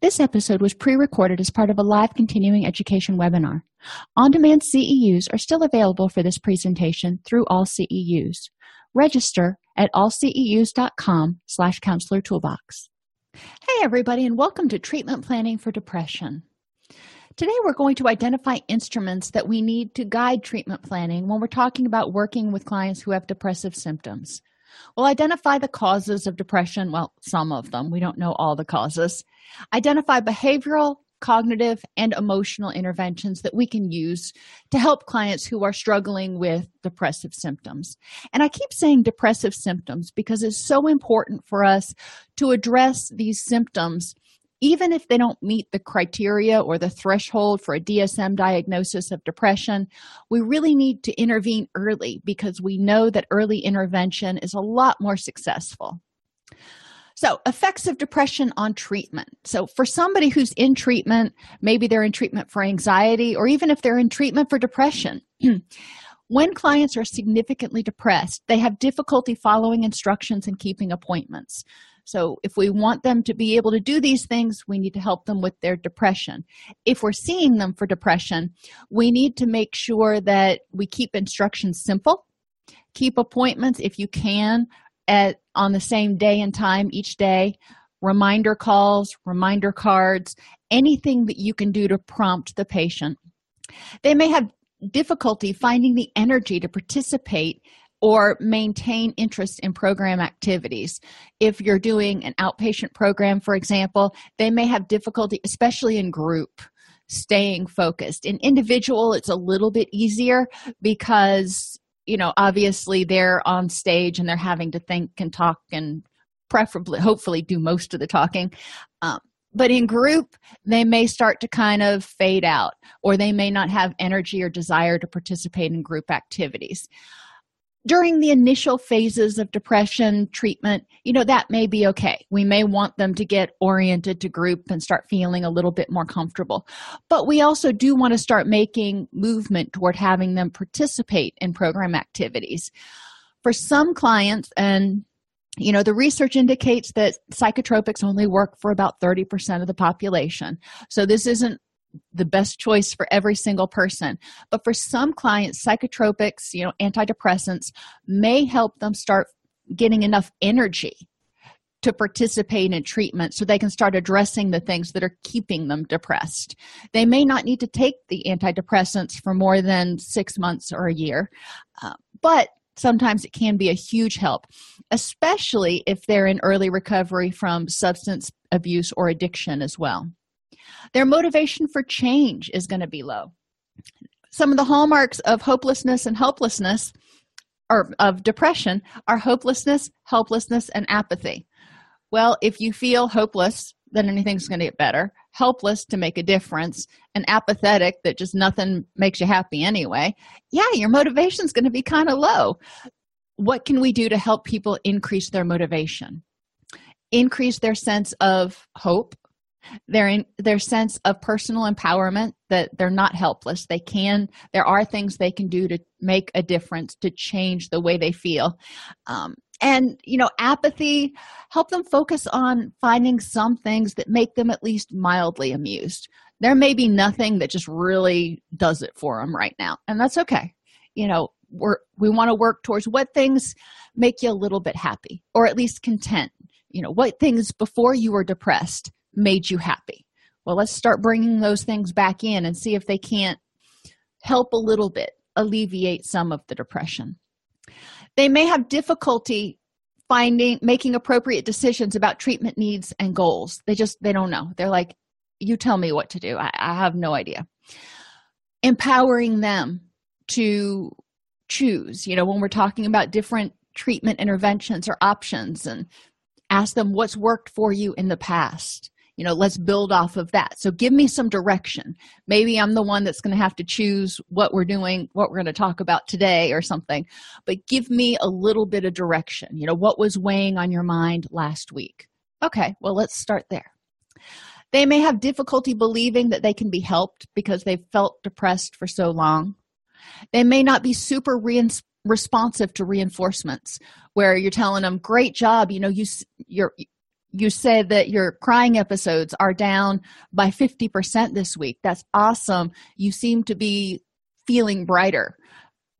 This episode was pre recorded as part of a live continuing education webinar. On demand CEUs are still available for this presentation through all CEUs. Register at allceus.com slash counselor toolbox. Hey, everybody, and welcome to Treatment Planning for Depression. Today, we're going to identify instruments that we need to guide treatment planning when we're talking about working with clients who have depressive symptoms. We'll identify the causes of depression, well, some of them, we don't know all the causes. Identify behavioral, cognitive, and emotional interventions that we can use to help clients who are struggling with depressive symptoms. And I keep saying depressive symptoms because it's so important for us to address these symptoms even if they don't meet the criteria or the threshold for a DSM diagnosis of depression, we really need to intervene early because we know that early intervention is a lot more successful. So, effects of depression on treatment. So, for somebody who's in treatment, maybe they're in treatment for anxiety, or even if they're in treatment for depression, when clients are significantly depressed, they have difficulty following instructions and keeping appointments. So, if we want them to be able to do these things, we need to help them with their depression. If we're seeing them for depression, we need to make sure that we keep instructions simple, keep appointments if you can at on the same day and time each day, reminder calls, reminder cards, anything that you can do to prompt the patient. They may have difficulty finding the energy to participate or maintain interest in program activities. If you're doing an outpatient program, for example, they may have difficulty, especially in group, staying focused. In individual, it's a little bit easier because, you know, obviously they're on stage and they're having to think and talk and preferably, hopefully, do most of the talking. Um, but in group they may start to kind of fade out or they may not have energy or desire to participate in group activities during the initial phases of depression treatment, you know, that may be okay. We may want them to get oriented to group and start feeling a little bit more comfortable. But we also do want to start making movement toward having them participate in program activities. For some clients, and you know, the research indicates that psychotropics only work for about 30% of the population. So this isn't the best choice for every single person but for some clients psychotropics you know antidepressants may help them start getting enough energy to participate in treatment so they can start addressing the things that are keeping them depressed. They may not need to take the antidepressants for more than six months or a year, uh, but sometimes it can be a huge help, especially if they're in early recovery from substance abuse or addiction as well. Their motivation for change is going to be low. Some of the hallmarks of hopelessness and helplessness or of depression are hopelessness, helplessness, and apathy. Well, if you feel hopeless, then anything's going to get better. Helpless to make a difference, and apathetic that just nothing makes you happy anyway. Yeah, your motivation is going to be kind of low. What can we do to help people increase their motivation? Increase their sense of hope, their in, their sense of personal empowerment that they're not helpless. They can there are things they can do to make a difference to change the way they feel. Um, and you know apathy help them focus on finding some things that make them at least mildly amused. There may be nothing that just really does it for them right now and that's okay. You know we're we want to work towards what things make you a little bit happy or at least content. You know what things before you were depressed made you happy. Well let's start bringing those things back in and see if they can't help a little bit alleviate some of the depression. They may have difficulty finding making appropriate decisions about treatment needs and goals. They just they don't know. They're like you tell me what to do. I, I have no idea. Empowering them to choose you know when we're talking about different treatment interventions or options and ask them what's worked for you in the past you know let's build off of that. So give me some direction. Maybe i'm the one that's going to have to choose what we're doing what we're going to talk about today or something but give me a little bit of direction. You know what was weighing on your mind last week? Okay well let's start there. They may have difficulty believing that they can be helped because they've felt depressed for so long. They may not be super re- responsive to reinforcements where you're telling them great job you know you you're you said that your crying episodes are down by 50% this week. That's awesome. You seem to be feeling brighter.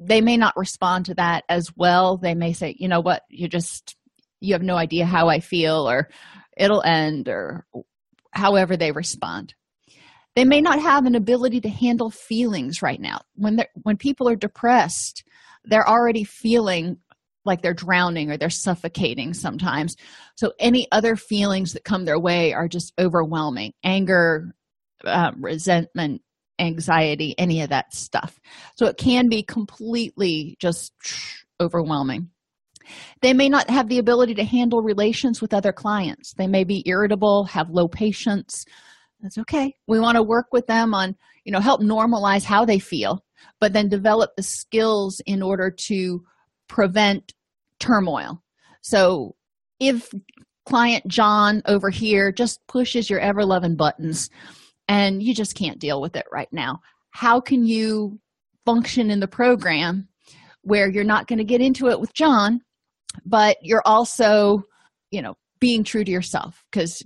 They may not respond to that as well. They may say, you know what, you just, you have no idea how I feel, or it'll end, or however they respond. They may not have an ability to handle feelings right now. When, when people are depressed, they're already feeling like they're drowning or they're suffocating sometimes. So, any other feelings that come their way are just overwhelming anger, um, resentment, anxiety, any of that stuff. So, it can be completely just overwhelming. They may not have the ability to handle relations with other clients. They may be irritable, have low patience. That's okay. We want to work with them on, you know, help normalize how they feel, but then develop the skills in order to prevent turmoil. So if client John over here just pushes your ever loving buttons and you just can't deal with it right now, how can you function in the program where you're not going to get into it with John, but you're also, you know, being true to yourself because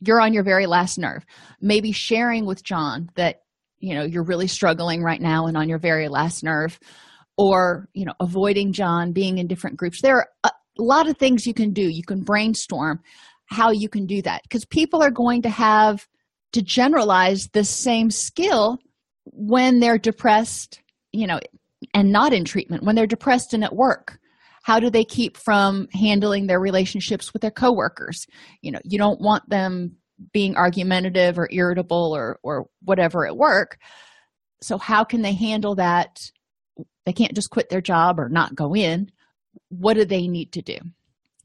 you're on your very last nerve. Maybe sharing with John that, you know, you're really struggling right now and on your very last nerve or you know avoiding john being in different groups. There are a lot of things you can do. You can brainstorm how you can do that because people are going to have to generalize the same skill when they're depressed you know and not in treatment when they're depressed and at work. How do they keep from handling their relationships with their coworkers? You know you don't want them being argumentative or irritable or or whatever at work. So how can they handle that they can't just quit their job or not go in. What do they need to do?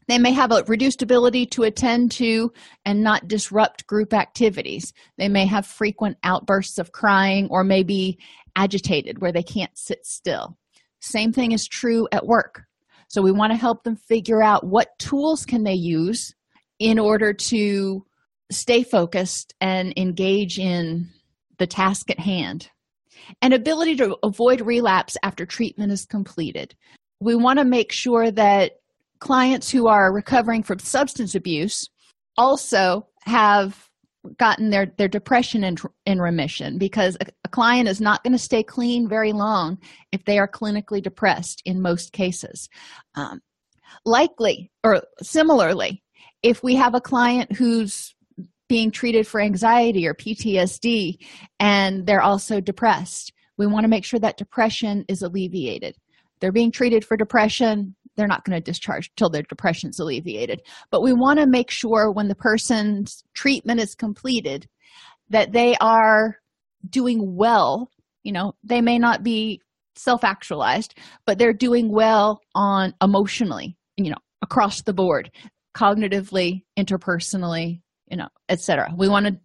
They may have a reduced ability to attend to and not disrupt group activities. They may have frequent outbursts of crying or may be agitated where they can't sit still. Same thing is true at work. So we want to help them figure out what tools can they use in order to stay focused and engage in the task at hand and ability to avoid relapse after treatment is completed. We want to make sure that clients who are recovering from substance abuse also have gotten their, their depression in, in remission because a, a client is not going to stay clean very long if they are clinically depressed in most cases. Um, likely, or similarly, if we have a client who's being treated for anxiety or PTSD and they're also depressed. We want to make sure that depression is alleviated. They're being treated for depression, they're not going to discharge till their depression's alleviated. But we want to make sure when the person's treatment is completed that they are doing well. You know, they may not be self actualized, but they're doing well on emotionally, you know, across the board, cognitively, interpersonally, you know, etc. We want to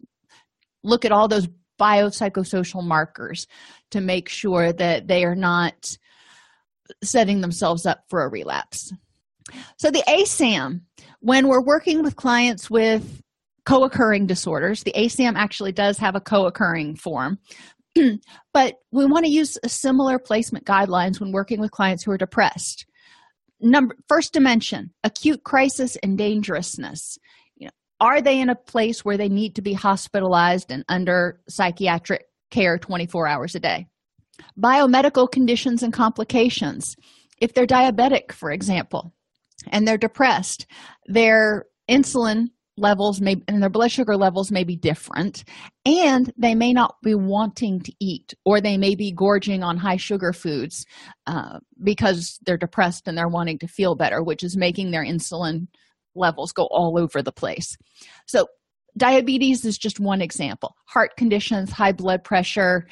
look at all those biopsychosocial markers to make sure that they are not setting themselves up for a relapse. So, the ASAM, when we're working with clients with co occurring disorders, the ASAM actually does have a co occurring form, but we want to use similar placement guidelines when working with clients who are depressed. Number first dimension acute crisis and dangerousness are they in a place where they need to be hospitalized and under psychiatric care 24 hours a day? Biomedical conditions and complications. If they're diabetic for example and they're depressed their insulin levels may and their blood sugar levels may be different and they may not be wanting to eat or they may be gorging on high sugar foods uh, because they're depressed and they're wanting to feel better which is making their insulin levels go all over the place. So diabetes is just one example. Heart conditions high blood pressure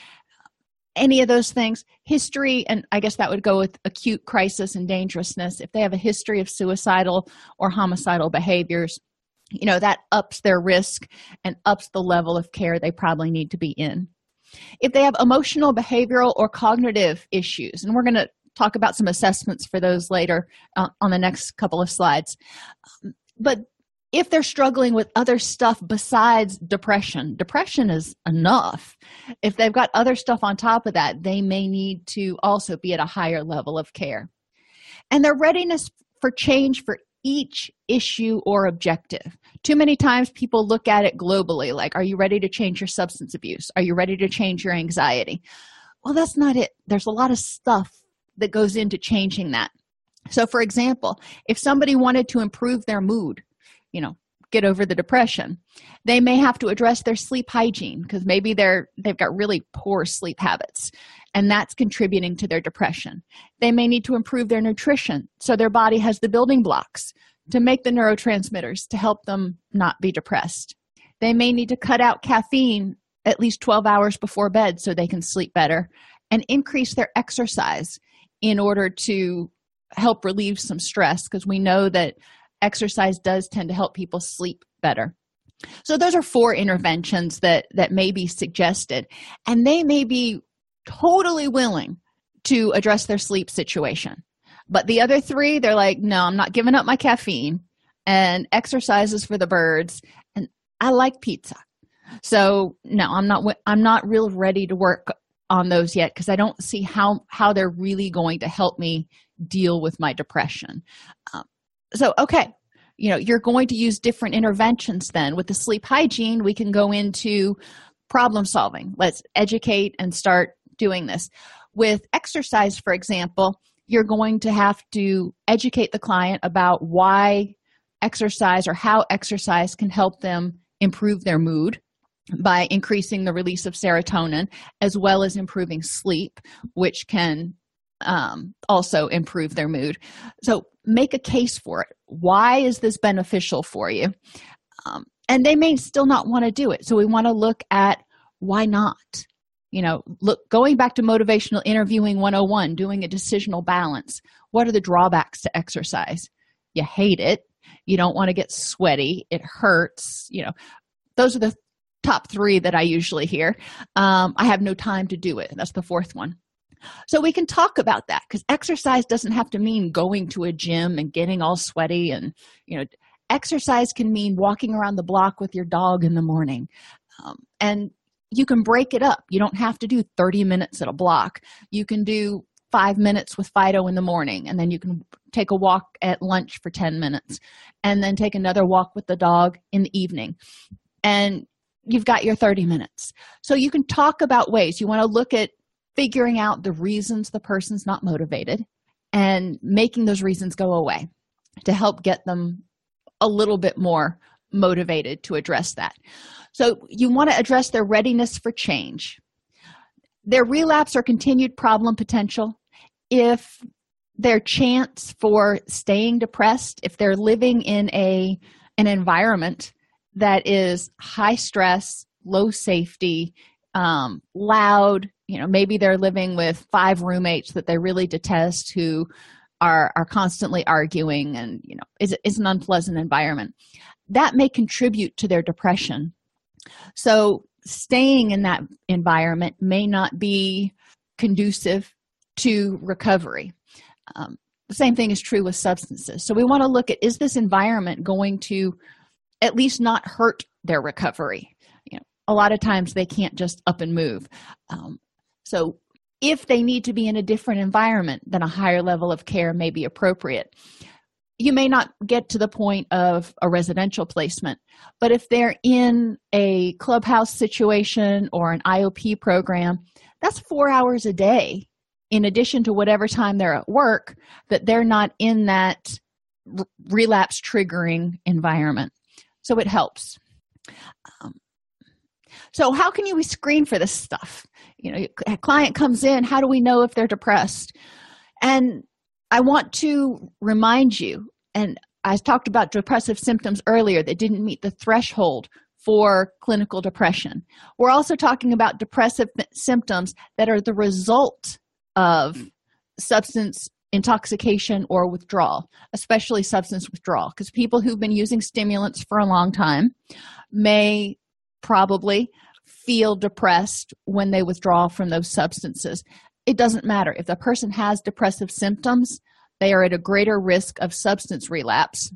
any of those things. History and i guess that would go with acute crisis and dangerousness. If they have a history of suicidal or homicidal behaviors you know that ups their risk and ups the level of care they probably need to be in. If they have emotional behavioral or cognitive issues and we're going to talk about some assessments for those later uh, on the next couple of slides but if they're struggling with other stuff besides depression depression is enough if they've got other stuff on top of that they may need to also be at a higher level of care and their readiness for change for each issue or objective. Too many times people look at it globally like, are you ready to change your substance abuse? Are you ready to change your anxiety? Well, that's not it. There's a lot of stuff that goes into changing that. So, for example, if somebody wanted to improve their mood, you know, get over the depression, they may have to address their sleep hygiene because maybe they're they've got really poor sleep habits and that's contributing to their depression. They may need to improve their nutrition so their body has the building blocks to make the neurotransmitters to help them not be depressed. They may need to cut out caffeine at least 12 hours before bed so they can sleep better and increase their exercise in order to help relieve some stress because we know that exercise does tend to help people sleep better so those are four interventions that that may be suggested and they may be totally willing to address their sleep situation. But the other three, they're like, no, I'm not giving up my caffeine and exercises for the birds. And I like pizza. So no, I'm not, I'm not real ready to work on those yet because I don't see how, how they're really going to help me deal with my depression. Um, so, okay, you know, you're going to use different interventions then. With the sleep hygiene, we can go into problem solving. Let's educate and start doing this. With exercise, for example, you're going to have to educate the client about why exercise or how exercise can help them improve their mood by increasing the release of serotonin as well as improving sleep, which can um, also improve their mood. So, make a case for it. Why is this beneficial for you? Um, and they may still not want to do it. So, we want to look at why not? you know look going back to motivational interviewing 101 doing a decisional balance what are the drawbacks to exercise you hate it you don't want to get sweaty it hurts you know those are the top three that i usually hear um, i have no time to do it that's the fourth one so we can talk about that because exercise doesn't have to mean going to a gym and getting all sweaty and you know exercise can mean walking around the block with your dog in the morning um, and you can break it up. You don't have to do 30 minutes at a block. You can do five minutes with Fido in the morning, and then you can take a walk at lunch for 10 minutes, and then take another walk with the dog in the evening. And you've got your 30 minutes. So you can talk about ways. You want to look at figuring out the reasons the person's not motivated and making those reasons go away to help get them a little bit more motivated to address that. So you want to address their readiness for change. Their relapse or continued problem potential, if their chance for staying depressed, if they're living in a an environment that is high stress, low safety, um, loud, you know, maybe they're living with five roommates that they really detest who are are constantly arguing and you know is is an unpleasant environment. That may contribute to their depression. So staying in that environment may not be conducive to recovery. Um, the same thing is true with substances. So we want to look at is this environment going to at least not hurt their recovery you know a lot of times they can't just up and move um, so if they need to be in a different environment then a higher level of care may be appropriate you may not get to the point of a residential placement, but if they're in a clubhouse situation or an IOP program, that's four hours a day in addition to whatever time they're at work that they're not in that relapse triggering environment. So it helps. Um, so, how can you screen for this stuff? You know, a client comes in, how do we know if they're depressed? And I want to remind you, and I talked about depressive symptoms earlier that didn't meet the threshold for clinical depression. We're also talking about depressive symptoms that are the result of substance intoxication or withdrawal, especially substance withdrawal, because people who've been using stimulants for a long time may probably feel depressed when they withdraw from those substances it doesn't matter. If the person has depressive symptoms, they are at a greater risk of substance relapse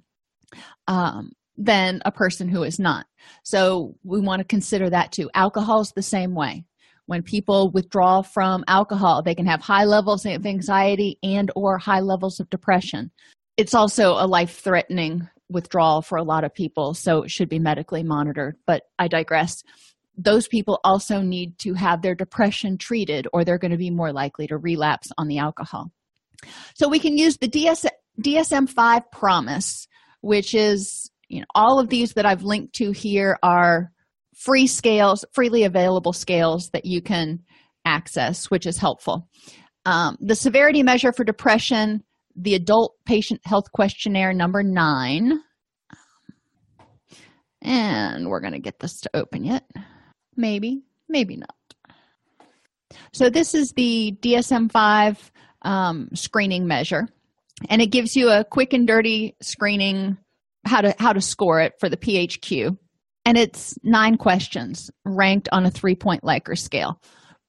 um, than a person who is not. So we want to consider that too. Alcohol is the same way. When people withdraw from alcohol, they can have high levels of anxiety and or high levels of depression. It's also a life-threatening withdrawal for a lot of people, so it should be medically monitored, but I digress those people also need to have their depression treated or they're going to be more likely to relapse on the alcohol. So we can use the DS, DSM 5 PROMIS, which is you know all of these that I've linked to here are free scales, freely available scales that you can access, which is helpful. Um, the severity measure for depression, the adult patient health questionnaire number nine. And we're going to get this to open yet. Maybe, maybe not. So, this is the DSM 5 um, screening measure, and it gives you a quick and dirty screening how to how to score it for the PHQ. And it's nine questions ranked on a three point Likert scale.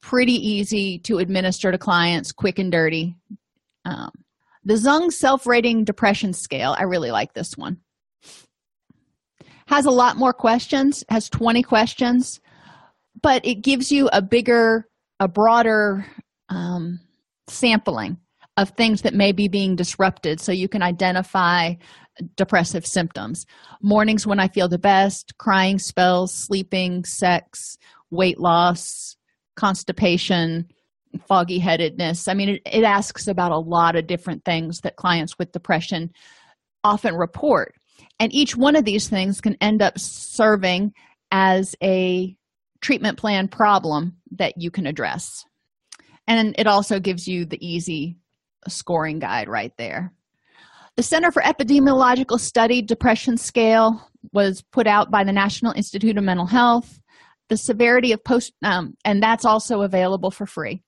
Pretty easy to administer to clients, quick and dirty. Um, the Zung self rating depression scale, I really like this one. Has a lot more questions, has 20 questions but it gives you a bigger a broader um, sampling of things that may be being disrupted so you can identify depressive symptoms. Mornings when i feel the best crying spells sleeping sex weight loss constipation foggy headedness i mean it, it asks about a lot of different things that clients with depression often report. And each one of these things can end up serving as a treatment plan problem that you can address. And it also gives you the easy scoring guide right there. The Center for Epidemiological Study Depression Scale was put out by the National Institute of Mental Health. The severity of post, um, and that's also available for free.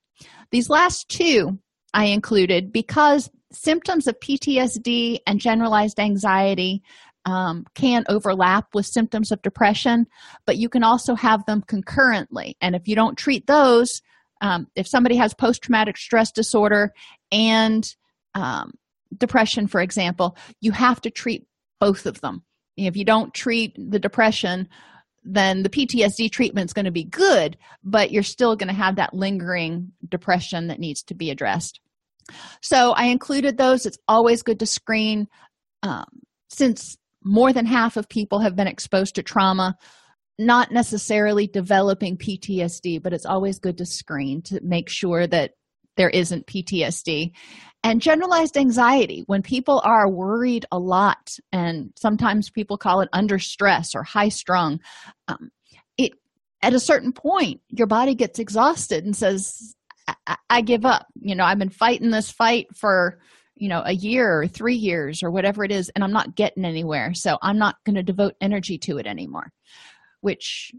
These last two I included because symptoms of PTSD and generalized anxiety um, can overlap with symptoms of depression, but you can also have them concurrently. And if you don't treat those, um, if somebody has post traumatic stress disorder and um, depression, for example, you have to treat both of them. If you don't treat the depression, then the PTSD treatment is going to be good, but you're still going to have that lingering depression that needs to be addressed. So I included those. It's always good to screen. Um, since more than half of people have been exposed to trauma not necessarily developing PTSD, but it's always good to screen to make sure that there isn't PTSD. And generalized anxiety, when people are worried a lot, and sometimes people call it under stress or high strung, um, it at a certain point, your body gets exhausted and says, I, I give up. You know, I've been fighting this fight for you know a year or three years or whatever it is and i'm not getting anywhere so i'm not going to devote energy to it anymore which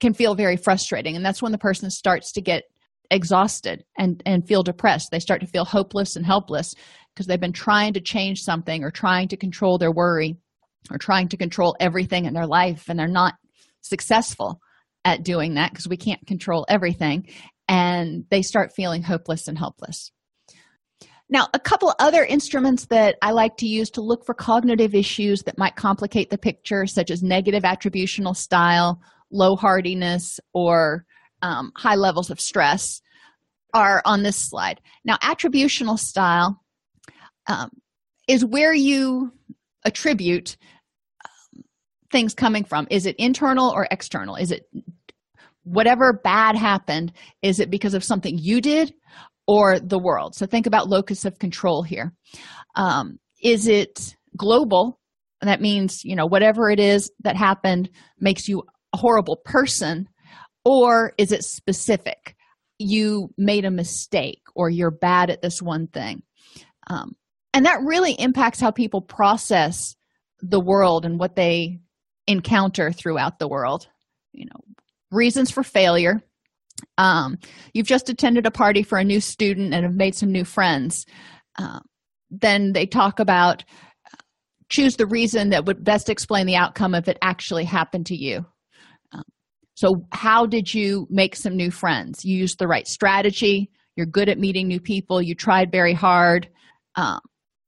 can feel very frustrating. And that's when the person starts to get exhausted and and feel depressed. They start to feel hopeless and helpless because they've been trying to change something or trying to control their worry or trying to control everything in their life. And they're not successful at doing that because we can't control everything. And they start feeling hopeless and helpless now, a couple other instruments that I like to use to look for cognitive issues that might complicate the picture, such as negative attributional style, low hardiness, or um, high levels of stress, are on this slide. Now, attributional style um, is where you attribute um, things coming from. Is it internal or external? Is it whatever bad happened, is it because of something you did or the world? So think about locus of control here. Um, is it global? That means, you know, whatever it is that happened makes you a horrible person, or is it specific? You made a mistake or you're bad at this one thing. Um, and that really impacts how people process the world and what they encounter throughout the world. You know, reasons for failure. Um, you've just attended a party for a new student and have made some new friends. Uh, then they talk about choose the reason that would best explain the outcome if it actually happened to you. Um, so, how did you make some new friends? You used the right strategy. You're good at meeting new people. You tried very hard. Um,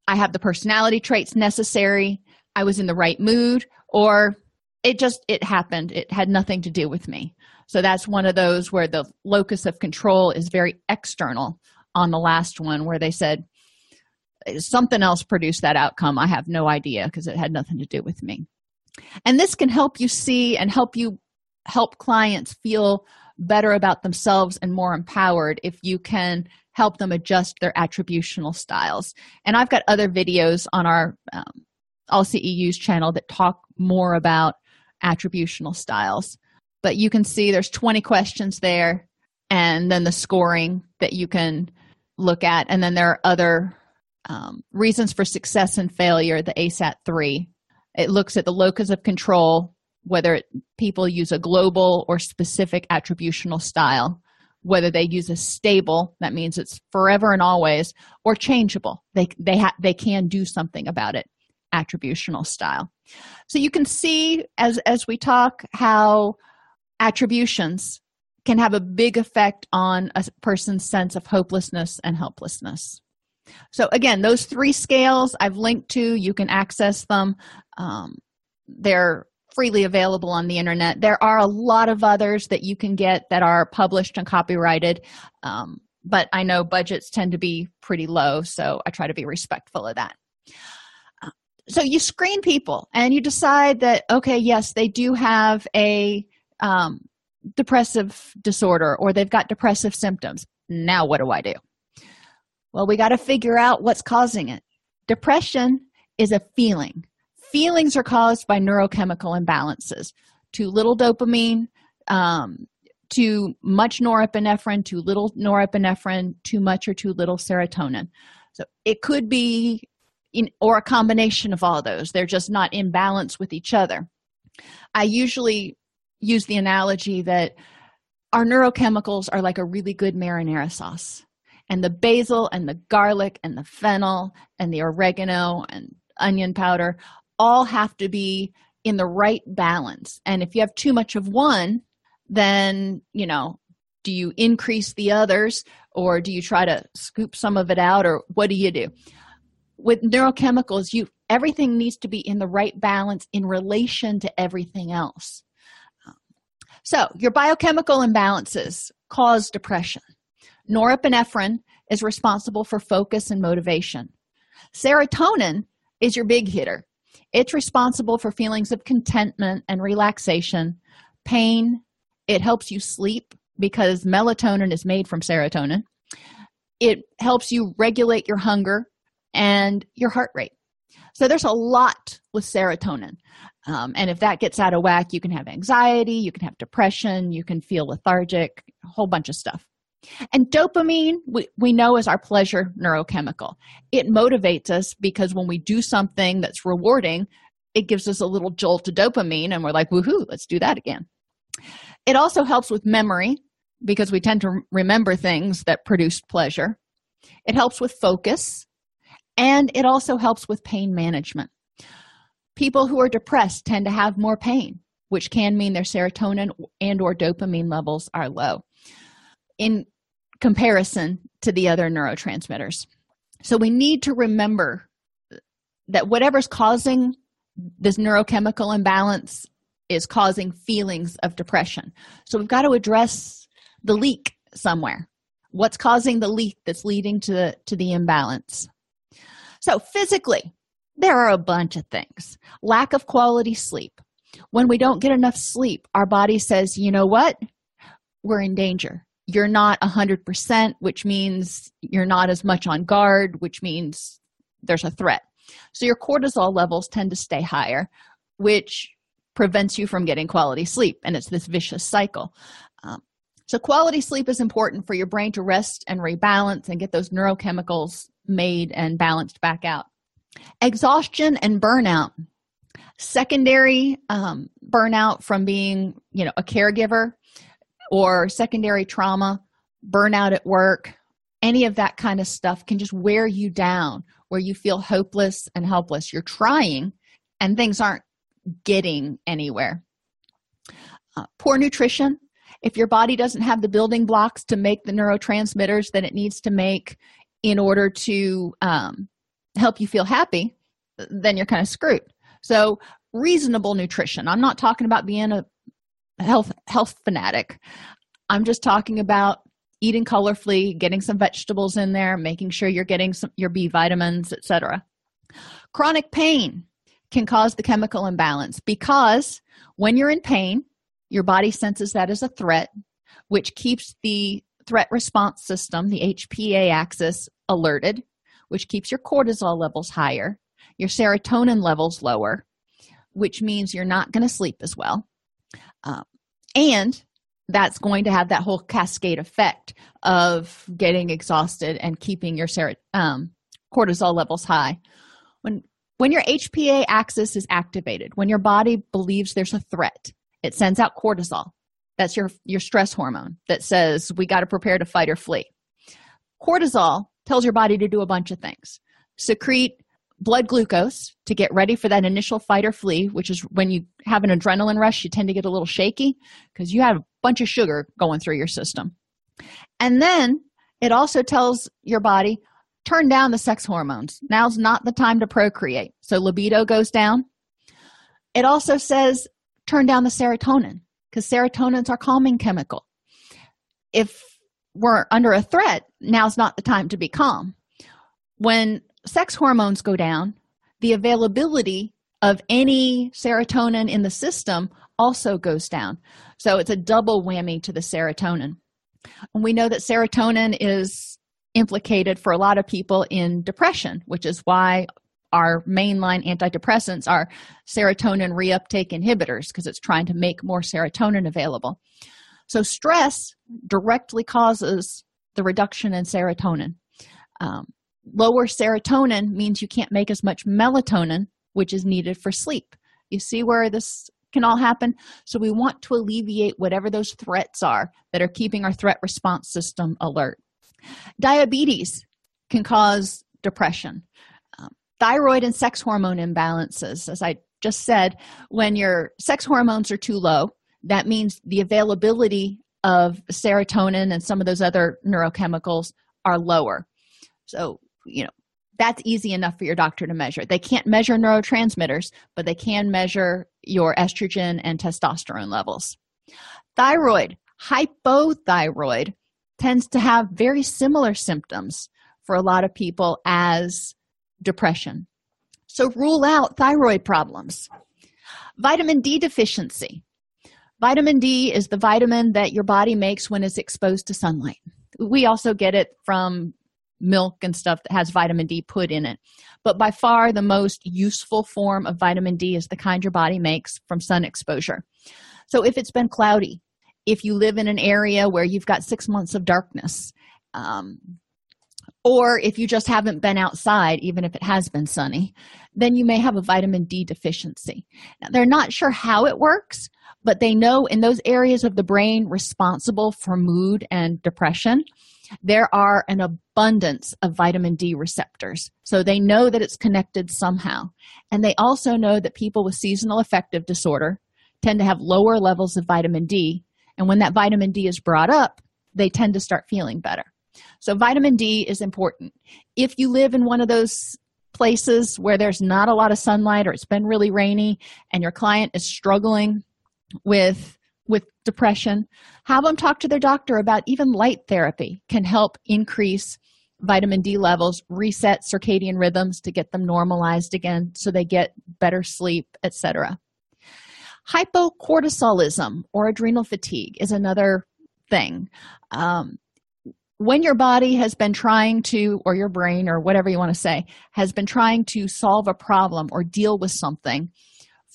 I have the personality traits necessary. I was in the right mood, or it just it happened. It had nothing to do with me. So that's one of those where the locus of control is very external on the last one, where they said something else produced that outcome. I have no idea because it had nothing to do with me. And this can help you see and help you help clients feel better about themselves and more empowered if you can help them adjust their attributional styles. And I've got other videos on our um, All CEUs channel that talk more about attributional styles but you can see there's 20 questions there and then the scoring that you can look at. And then there are other um, reasons for success and failure the asat 3 it looks at the locus of control whether it, people use a global or specific attributional style. Whether they use a stable that means it's forever and always or changeable. They they ha- they can do something about it attributional style. So you can see as as we talk how attributions can have a big effect on a person's sense of hopelessness and helplessness. So, again, those three scales I've linked to, you can access them. Um, they're freely available on the internet. There are a lot of others that you can get that are published and copyrighted, um, but I know budgets tend to be pretty low, so I try to be respectful of that. Uh, so, you screen people and you decide that, okay, yes, they do have a um, depressive disorder or they've got depressive symptoms. Now, what do I do? Well, we got to figure out what's causing it. Depression is a feeling. Feelings are caused by neurochemical imbalances. Too little dopamine, um, too much norepinephrine, too little norepinephrine, too much or too little serotonin. So it could be, in, or a combination of all those. They're just not in balance with each other. I usually use the analogy that our neurochemicals are like a really good marinara sauce. And the basil and the garlic and the fennel and the oregano and onion powder all have to be in the right balance. And if you have too much of one then you know do you increase the others or do you try to scoop some of it out or what do you do? With neurochemicals you everything needs to be in the right balance in relation to everything else so, your biochemical imbalances cause depression. Norepinephrine is responsible for focus and motivation. Serotonin is your big hitter. It's responsible for feelings of contentment and relaxation, pain. It helps you sleep because melatonin is made from serotonin. It helps you regulate your hunger and your heart rate. So there's a lot with serotonin. Um, and if that gets out of whack, you can have anxiety, you can have depression, you can feel lethargic, a whole bunch of stuff. And dopamine, we, we know is our pleasure neurochemical. It motivates us because when we do something that's rewarding, it gives us a little jolt of dopamine, and we're like, woohoo, let's do that again. It also helps with memory because we tend to remember things that produced pleasure. It helps with focus, and it also helps with pain management people who are depressed tend to have more pain which can mean their serotonin and or dopamine levels are low in comparison to the other neurotransmitters. So we need to remember that whatever's causing this neurochemical imbalance is causing feelings of depression. So we've got to address the leak somewhere. What's causing the leak that's leading to to the imbalance? So, physically, there are a bunch of things. Lack of quality sleep. When we don't get enough sleep, our body says, you know what? We're in danger. You're not 100%, which means you're not as much on guard, which means there's a threat. So your cortisol levels tend to stay higher, which prevents you from getting quality sleep. And it's this vicious cycle. Um, so, quality sleep is important for your brain to rest and rebalance and get those neurochemicals made and balanced back out. Exhaustion and burnout. Secondary um, burnout from being, you know, a caregiver or secondary trauma, burnout at work, any of that kind of stuff can just wear you down where you feel hopeless and helpless. You're trying and things aren't getting anywhere. Uh, poor nutrition. If your body doesn't have the building blocks to make the neurotransmitters that it needs to make in order to um, help you feel happy, then you're kind of screwed. So, reasonable nutrition. I'm not talking about being a health health fanatic. I'm just talking about eating colorfully, getting some vegetables in there, making sure you're getting some your B vitamins, etc. Chronic pain can cause the chemical imbalance because when you're in pain, your body senses that as a threat, which keeps the threat response system, the HPA axis, alerted, which keeps your cortisol levels higher, your serotonin levels lower, which means you're not going to sleep as well. Um, and that's going to have that whole cascade effect of getting exhausted and keeping your ser- um, cortisol levels high. When when your HPA axis is activated, when your body believes there's a threat, it sends out cortisol. That's your your stress hormone that says we got to prepare to fight or flee. Cortisol tells your body to do a bunch of things. Secrete blood glucose to get ready for that initial fight or flee, which is when you have an adrenaline rush, you tend to get a little shaky because you have a bunch of sugar going through your system. And then it also tells your body, turn down the sex hormones. Now's not the time to procreate. So libido goes down. It also says, turn down the serotonin because serotonin's our calming chemical. If we're under a threat, now's not the time to be calm. When sex hormones go down, the availability of any serotonin in the system also goes down. So it's a double whammy to the serotonin. And we know that serotonin is implicated for a lot of people in depression, which is why our mainline antidepressants are serotonin reuptake inhibitors because it's trying to make more serotonin available. So, stress directly causes the reduction in serotonin. Um, lower serotonin means you can't make as much melatonin, which is needed for sleep. You see where this can all happen? So, we want to alleviate whatever those threats are that are keeping our threat response system alert. Diabetes can cause depression. Um, thyroid and sex hormone imbalances, as I just said, when your sex hormones are too low, that means the availability of serotonin and some of those other neurochemicals are lower. So, you know that's easy enough for your doctor to measure. They can't measure neurotransmitters but they can measure your estrogen and testosterone levels. Thyroid hypothyroid tends to have very similar symptoms for a lot of people as depression. So rule out thyroid problems. Vitamin d deficiency vitamin d is the vitamin that your body makes when it's exposed to sunlight we also get it from milk and stuff that has vitamin D put in it. But by far the most useful form of vitamin D is the kind your body makes from sun exposure. So if it's been cloudy, if you live in an area where you've got six months of darkness, um, or if you just haven't been outside, even if it has been sunny, then you may have a vitamin D deficiency. Now, they're not sure how it works, but they know in those areas of the brain responsible for mood and depression, there are an abundance of vitamin D receptors. So they know that it's connected somehow. And they also know that people with seasonal affective disorder tend to have lower levels of vitamin D. And when that vitamin D is brought up, they tend to start feeling better. So vitamin D is important. If you live in one of those places where there's not a lot of sunlight or it's been really rainy and your client is struggling with with depression have them talk to their doctor about even light therapy can help increase vitamin D levels, reset circadian rhythms to get them normalized again so they get better sleep, etc. Hypocortisolism or adrenal fatigue is another thing. Um, when your body has been trying to, or your brain, or whatever you want to say, has been trying to solve a problem or deal with something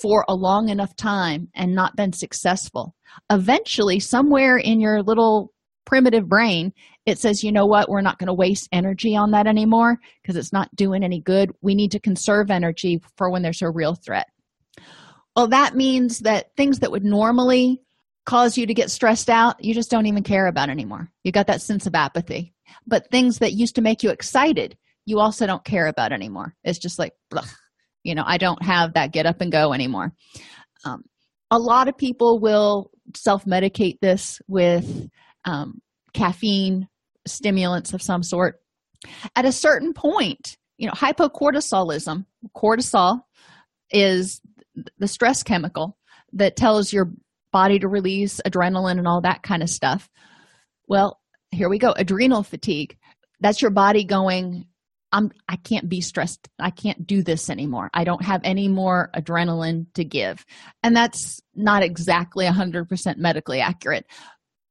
for a long enough time and not been successful, eventually, somewhere in your little primitive brain, it says, you know what, we're not going to waste energy on that anymore because it's not doing any good. We need to conserve energy for when there's a real threat. Well, that means that things that would normally cause you to get stressed out, you just don't even care about anymore. You got that sense of apathy. But things that used to make you excited, you also don't care about anymore. It's just like, you know, I don't have that get up and go anymore. Um, a lot of people will self medicate this with um, caffeine stimulants of some sort. At a certain point, you know, hypocortisolism, cortisol is the stress chemical that tells your body to release adrenaline and all that kind of stuff. Well, here we go adrenal fatigue. That's your body going, I'm I can't be stressed. I can't do this anymore. I don't have any more adrenaline to give. And that's not exactly 100% medically accurate,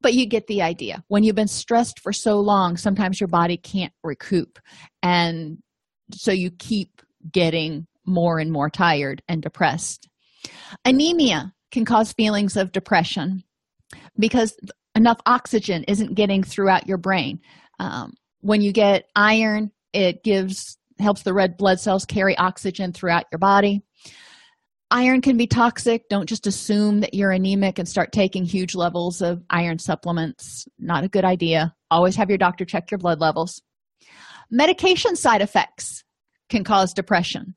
but you get the idea. When you've been stressed for so long, sometimes your body can't recoup. And so you keep getting more and more tired and depressed. Anemia can cause feelings of depression because enough oxygen isn't getting throughout your brain. Um, when you get iron, it gives helps the red blood cells carry oxygen throughout your body. Iron can be toxic. Don't just assume that you're anemic and start taking huge levels of iron supplements. Not a good idea. Always have your doctor check your blood levels. Medication side effects can cause depression.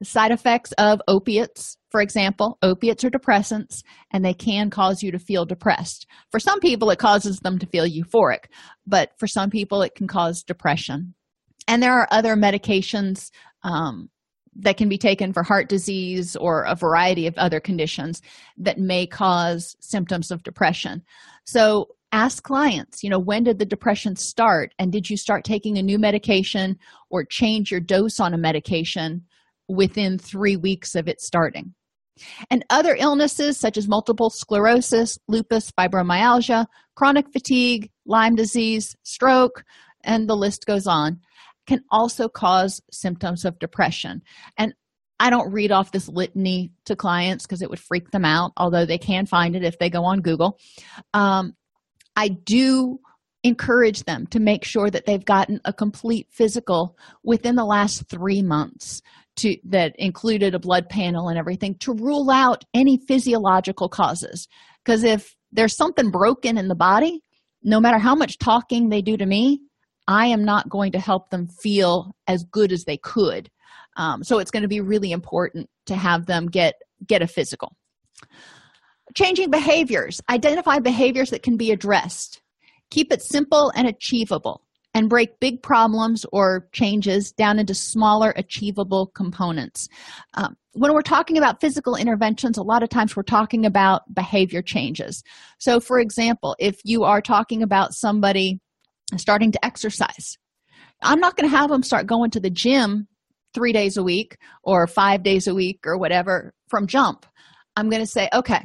The side effects of opiates, for example, opiates are depressants and they can cause you to feel depressed. For some people, it causes them to feel euphoric, but for some people, it can cause depression. And there are other medications um, that can be taken for heart disease or a variety of other conditions that may cause symptoms of depression. So ask clients, you know, when did the depression start? And did you start taking a new medication or change your dose on a medication within three weeks of it starting. And other illnesses such as multiple sclerosis, lupus, fibromyalgia, chronic fatigue, Lyme disease, stroke, and the list goes on, can also cause symptoms of depression. And I don't read off this litany to clients because it would freak them out, although they can find it if they go on Google. Um, I do encourage them to make sure that they've gotten a complete physical within the last three months to that included a blood panel and everything to rule out any physiological causes because if there's something broken in the body no matter how much talking they do to me i am not going to help them feel as good as they could. Um, so it's going to be really important to have them get get a physical. Changing behaviors. Identify behaviors that can be addressed. Keep it simple and achievable and break big problems or changes down into smaller achievable components. Um, when we're talking about physical interventions a lot of times we're talking about behavior changes. So for example if you are talking about somebody starting to exercise. I'm not going to have them start going to the gym three days a week or five days a week or whatever from jump. I'm going to say okay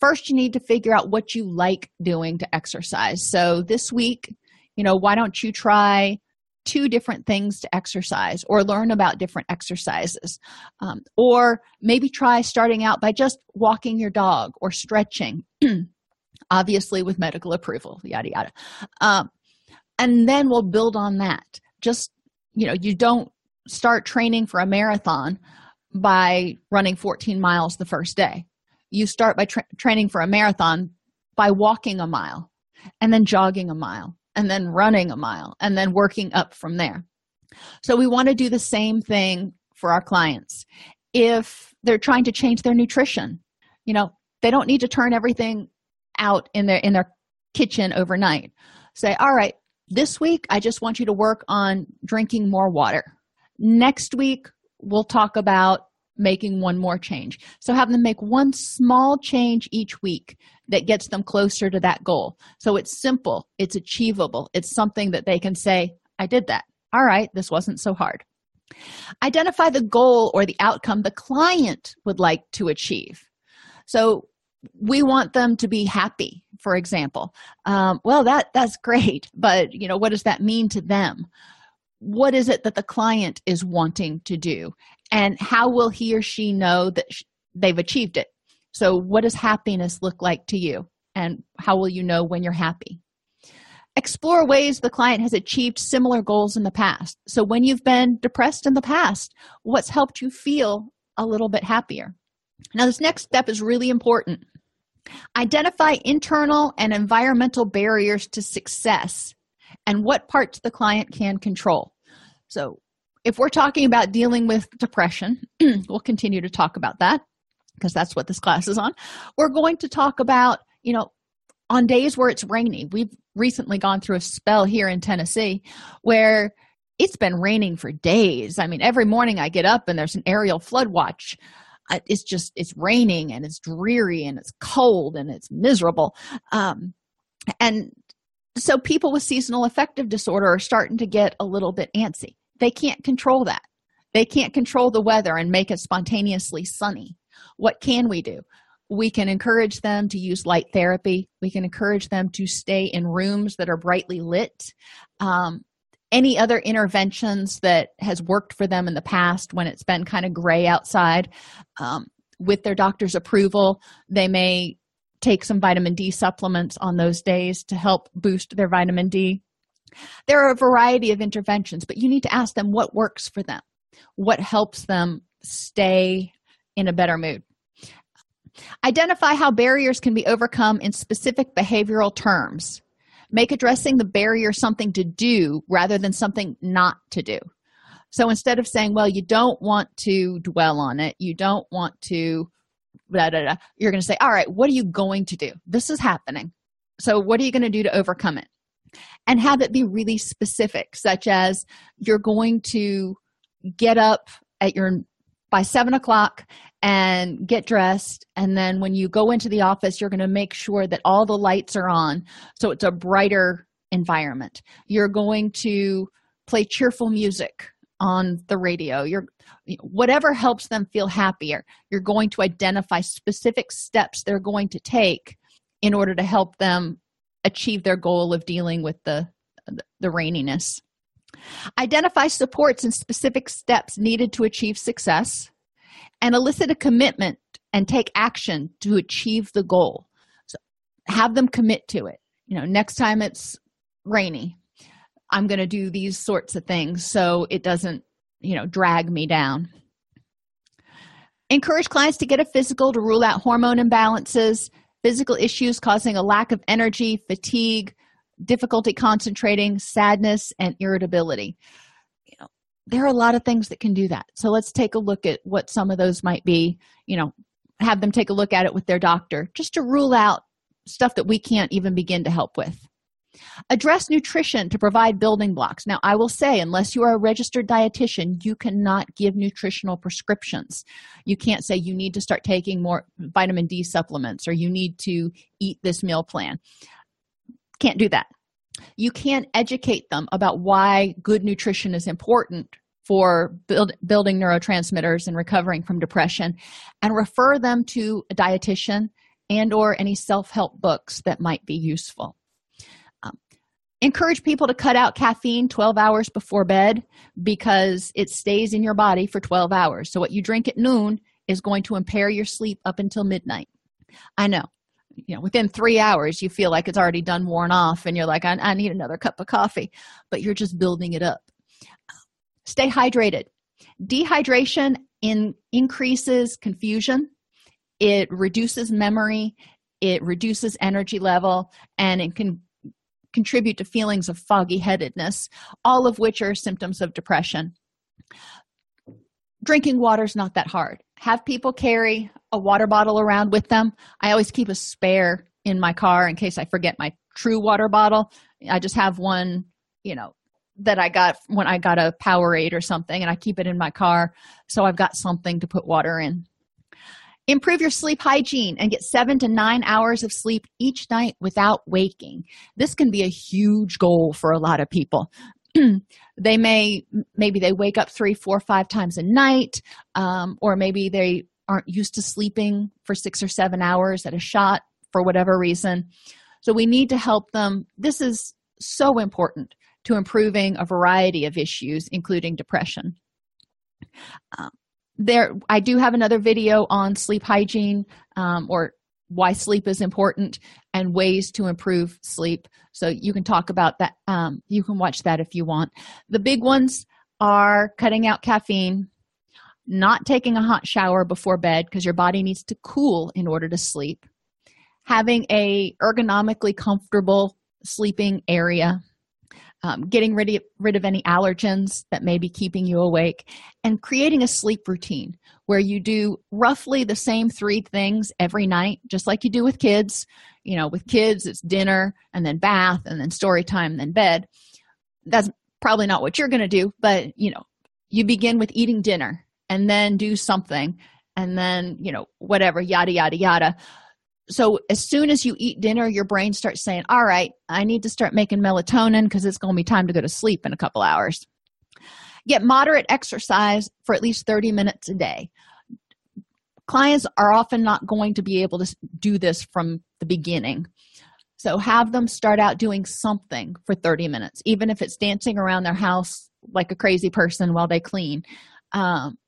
first you need to figure out what you like doing to exercise. So this week you know why don't you try two different things to exercise or learn about different exercises? Um, or maybe try starting out by just walking your dog or stretching obviously with medical approval yada yada. Um, and then we'll build on that just you know you don't start training for a marathon by running 14 miles the first day you start by tra- training for a marathon by walking a mile and then jogging a mile and then running a mile and then working up from there. So we want to do the same thing for our clients. If they're trying to change their nutrition, you know, they don't need to turn everything out in their in their kitchen overnight. Say, "All right, this week I just want you to work on drinking more water. Next week we'll talk about making one more change. So have them make one small change each week that gets them closer to that goal. So it's simple, it's achievable, it's something that they can say, I did that. all right, this wasn't so hard. Identify the goal or the outcome the client would like to achieve. So we want them to be happy, for example. Um, well, that that's great, but you know, what does that mean to them? What is it that the client is wanting to do, and how will he or she know that sh- they've achieved it? So, what does happiness look like to you, and how will you know when you're happy? Explore ways the client has achieved similar goals in the past. So, when you've been depressed in the past, what's helped you feel a little bit happier? Now, this next step is really important. Identify internal and environmental barriers to success and what parts the client can control. So, if we're talking about dealing with depression, we'll continue to talk about that because that's what this class is on. We're going to talk about, you know, on days where it's rainy. We've recently gone through a spell here in Tennessee where it's been raining for days. I mean, every morning I get up and there's an areal flood watch. It's just, it's raining and it's dreary and it's cold and it's miserable. Um, and so people with seasonal affective disorder are starting to get a little bit antsy. They can't control that. They can't control the weather and make it spontaneously sunny. What can we do? we can encourage them to use light therapy we can encourage them to stay in rooms that are brightly lit um, any other interventions that has worked for them in the past when it's been kind of gray outside um, with their doctor's approval they may take some vitamin d supplements on those days to help boost their vitamin d there are a variety of interventions but you need to ask them what works for them what helps them stay in a better mood Identify how barriers can be overcome in specific behavioral terms. Make addressing the barrier something to do rather than something not to do. So instead of saying, well, you don't want to dwell on it, you don't want to, blah, blah, blah, you're going to say, all right, what are you going to do? This is happening. So what are you going to do to overcome it? And have it be really specific, such as you're going to get up at your by seven o'clock and get dressed. And then when you go into the office you're going to make sure that all the lights are on. So it's a brighter environment. You're going to play cheerful music on the radio. You're whatever helps them feel happier you're going to identify specific steps they're going to take in order to help them achieve their goal of dealing with the the raininess identify supports and specific steps needed to achieve success and elicit a commitment and take action to achieve the goal. So have them commit to it. You know next time it's rainy i'm going to do these sorts of things so it doesn't you know drag me down. Encourage clients to get a physical to rule out hormone imbalances physical issues causing a lack of energy fatigue difficulty concentrating sadness and irritability. You know, there are a lot of things that can do that. So let's take a look at what some of those might be you know have them take a look at it with their doctor just to rule out stuff that we can't even begin to help with. Address nutrition to provide building blocks. Now i will say unless you are a registered dietitian you cannot give nutritional prescriptions. You can't say you need to start taking more vitamin d supplements or you need to eat this meal plan can't do that. You can't educate them about why good nutrition is important for build, building neurotransmitters and recovering from depression and refer them to a dietitian and or any self-help books that might be useful. Um, encourage people to cut out caffeine 12 hours before bed because it stays in your body for 12 hours. So what you drink at noon is going to impair your sleep up until midnight. I know you know within three hours you feel like it's already done worn off and you're like I, I, need another cup of coffee. But you're just building it up. Stay hydrated. Dehydration in increases confusion. It reduces memory. It reduces energy level and it can contribute to feelings of foggy headedness all of which are symptoms of depression. Drinking water is not that hard. Have people carry a water bottle around with them. I always keep a spare in my car in case i forget my true water bottle. I just have one you know that i got when i got a powerade or something and i keep it in my car so i've got something to put water in. Improve your sleep hygiene and get seven to nine hours of sleep each night without waking. This can be a huge goal for a lot of people. They may maybe they wake up three four five times a night um, or maybe they aren't used to sleeping for six or seven hours at a shot for whatever reason. So we need to help them. This is so important to improving a variety of issues including depression. Um, there i do have another video on sleep hygiene um, or why sleep is important and ways to improve sleep. So you can talk about that um, you can watch that if you want. The big ones are cutting out caffeine not taking a hot shower before bed because your body needs to cool in order to sleep having a ergonomically comfortable sleeping area um, getting rid of, rid of any allergens that may be keeping you awake, and creating a sleep routine where you do roughly the same three things every night, just like you do with kids. You know, with kids, it's dinner and then bath and then story time, then bed. That's probably not what you're going to do, but you know, you begin with eating dinner and then do something and then, you know, whatever, yada, yada, yada. So as soon as you eat dinner your brain starts saying all right i need to start making melatonin because it's going to be time to go to sleep in a couple hours. Get moderate exercise for at least 30 minutes a day. Clients are often not going to be able to do this from the beginning. So have them start out doing something for 30 minutes even if it's dancing around their house like a crazy person while they clean. Um,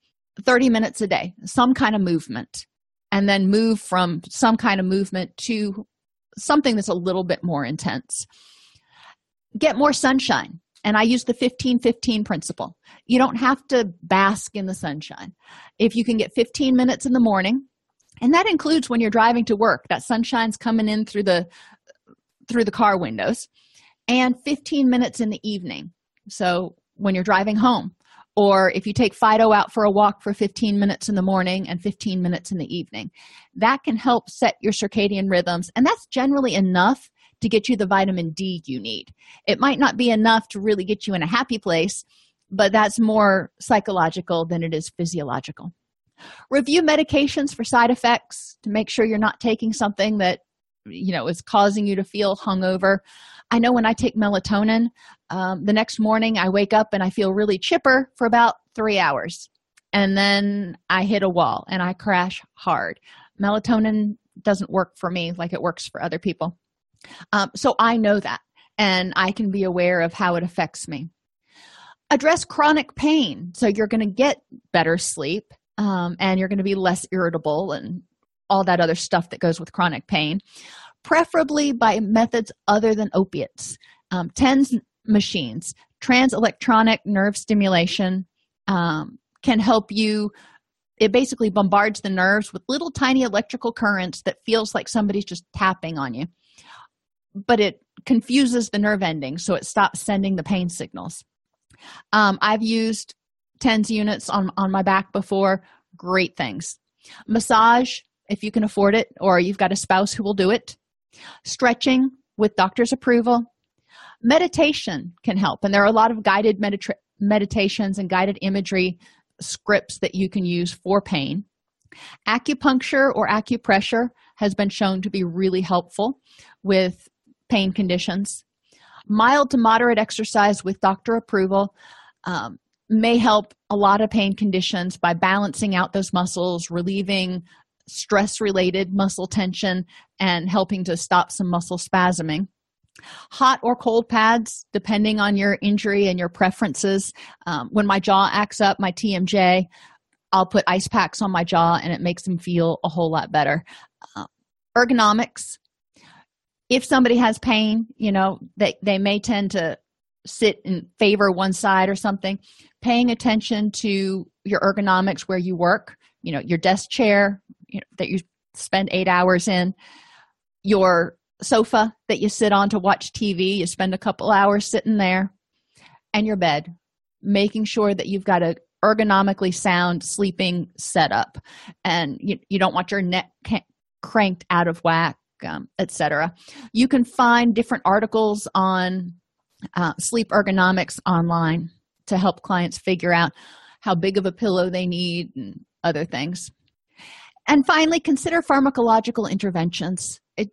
30 minutes a day some kind of movement and then move from some kind of movement to something that's a little bit more intense. Get more sunshine. And I use the 15 15 principle. You don't have to bask in the sunshine. If you can get 15 minutes in the morning, and that includes when you're driving to work, that sunshine's coming in through the through the car windows, and 15 minutes in the evening. So when you're driving home, or if you take Fido out for a walk for 15 minutes in the morning and 15 minutes in the evening, that can help set your circadian rhythms. And that's generally enough to get you the vitamin D you need. It might not be enough to really get you in a happy place, but that's more psychological than it is physiological. Review medications for side effects to make sure you're not taking something that you know is causing you to feel hungover I know when I take melatonin, um, the next morning I wake up and I feel really chipper for about three hours. And then I hit a wall and I crash hard. Melatonin doesn't work for me like it works for other people. Um, so I know that and I can be aware of how it affects me. Address chronic pain. So you're going to get better sleep um, and you're going to be less irritable and all that other stuff that goes with chronic pain preferably by methods other than opiates. Um, TENS machines, trans electronic nerve stimulation, um, can help you. It basically bombards the nerves with little tiny electrical currents that feels like somebody's just tapping on you. But it confuses the nerve endings, so it stops sending the pain signals. Um, I've used TENS units on, on my back before. Great things. Massage, if you can afford it, or you've got a spouse who will do it stretching with doctor's approval. Meditation can help and there are a lot of guided medita- meditations and guided imagery scripts that you can use for pain. Acupuncture or acupressure has been shown to be really helpful with pain conditions. Mild to moderate exercise with doctor approval um, may help a lot of pain conditions by balancing out those muscles relieving stress related muscle tension and helping to stop some muscle spasming. Hot or cold pads depending on your injury and your preferences. Um, when my jaw acts up my tmj i'll put ice packs on my jaw and it makes them feel a whole lot better. Uh, ergonomics. If somebody has pain you know they, they may tend to sit and favor one side or something. Paying attention to your ergonomics where you work you know your desk chair you know, that you spend eight hours in. Your sofa that you sit on to watch tv you spend a couple hours sitting there. And your bed making sure that you've got a ergonomically sound sleeping setup. And you, you don't want your neck cranked out of whack um, etc you can find different articles on uh, sleep ergonomics online to help clients figure out how big of a pillow they need and other things and finally consider pharmacological interventions it,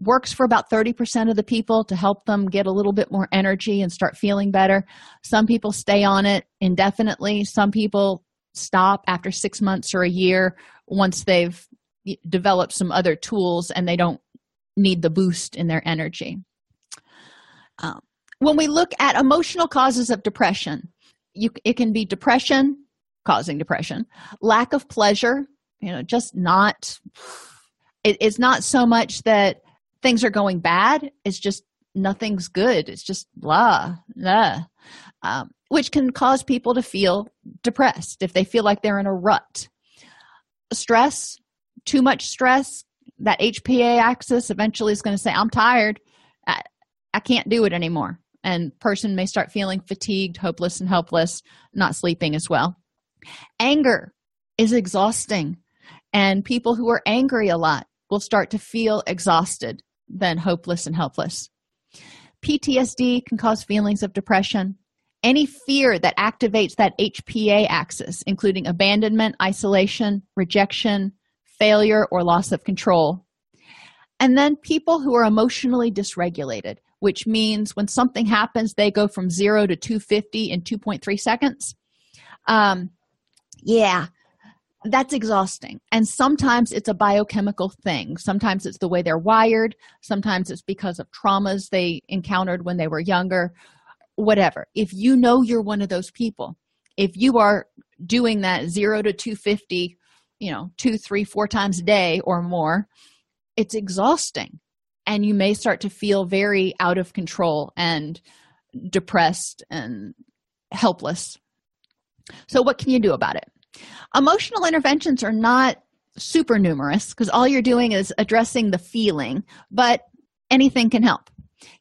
works for about 30% of the people to help them get a little bit more energy and start feeling better. Some people stay on it indefinitely. Some people stop after six months or a year once they've developed some other tools and they don't need the boost in their energy. Um, when we look at emotional causes of depression, you, it can be depression causing depression, lack of pleasure, you know, just not, it, it's not so much that things are going bad, it's just nothing's good. It's just blah, blah. Um, which can cause people to feel depressed if they feel like they're in a rut. Stress, too much stress, that HPA axis eventually is going to say, I'm tired. I, I can't do it anymore. And person may start feeling fatigued, hopeless, and helpless, not sleeping as well. Anger is exhausting. And people who are angry a lot will start to feel exhausted, then hopeless and helpless. PTSD can cause feelings of depression. Any fear that activates that HPA axis, including abandonment, isolation, rejection, failure, or loss of control. And then people who are emotionally dysregulated, which means when something happens, they go from zero to 250 in 2.3 seconds. Um, yeah, that's exhausting. And sometimes it's a biochemical thing. Sometimes it's the way they're wired. Sometimes it's because of traumas they encountered when they were younger whatever if you know you're one of those people if you are doing that 0 to 250 you know two three four times a day or more it's exhausting and you may start to feel very out of control and depressed and helpless so what can you do about it emotional interventions are not super numerous because all you're doing is addressing the feeling but anything can help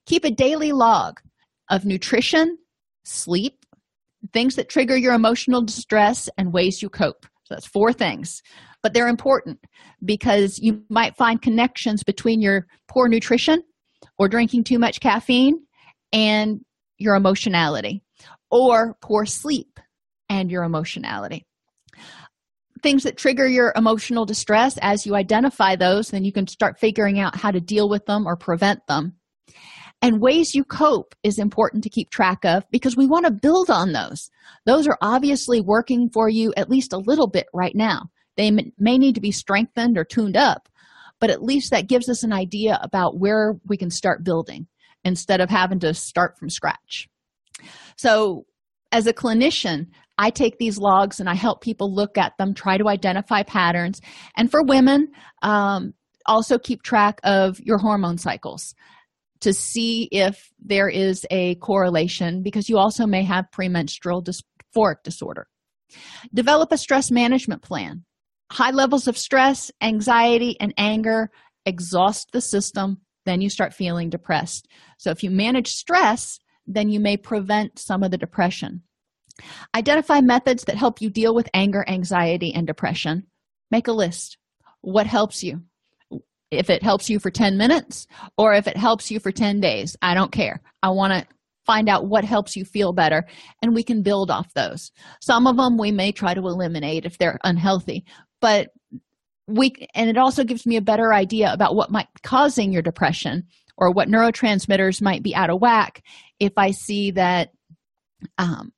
keep a daily log of nutrition, sleep, things that trigger your emotional distress, and ways you cope. So that's four things. But they're important because you might find connections between your poor nutrition or drinking too much caffeine and your emotionality, or poor sleep and your emotionality. Things that trigger your emotional distress, as you identify those, then you can start figuring out how to deal with them or prevent them. And ways you cope is important to keep track of because we want to build on those. Those are obviously working for you at least a little bit right now. They may need to be strengthened or tuned up but at least that gives us an idea about where we can start building instead of having to start from scratch. So as a clinician i take these logs and i help people look at them try to identify patterns and for women um, also keep track of your hormone cycles to see if there is a correlation because you also may have premenstrual dysphoric disorder. Develop a stress management plan. High levels of stress, anxiety, and anger exhaust the system, then you start feeling depressed. So, if you manage stress, then you may prevent some of the depression. Identify methods that help you deal with anger, anxiety, and depression. Make a list. What helps you? if it helps you for 10 minutes or if it helps you for 10 days i don't care i want to find out what helps you feel better and we can build off those some of them we may try to eliminate if they're unhealthy but we and it also gives me a better idea about what might be causing your depression or what neurotransmitters might be out of whack if i see that um,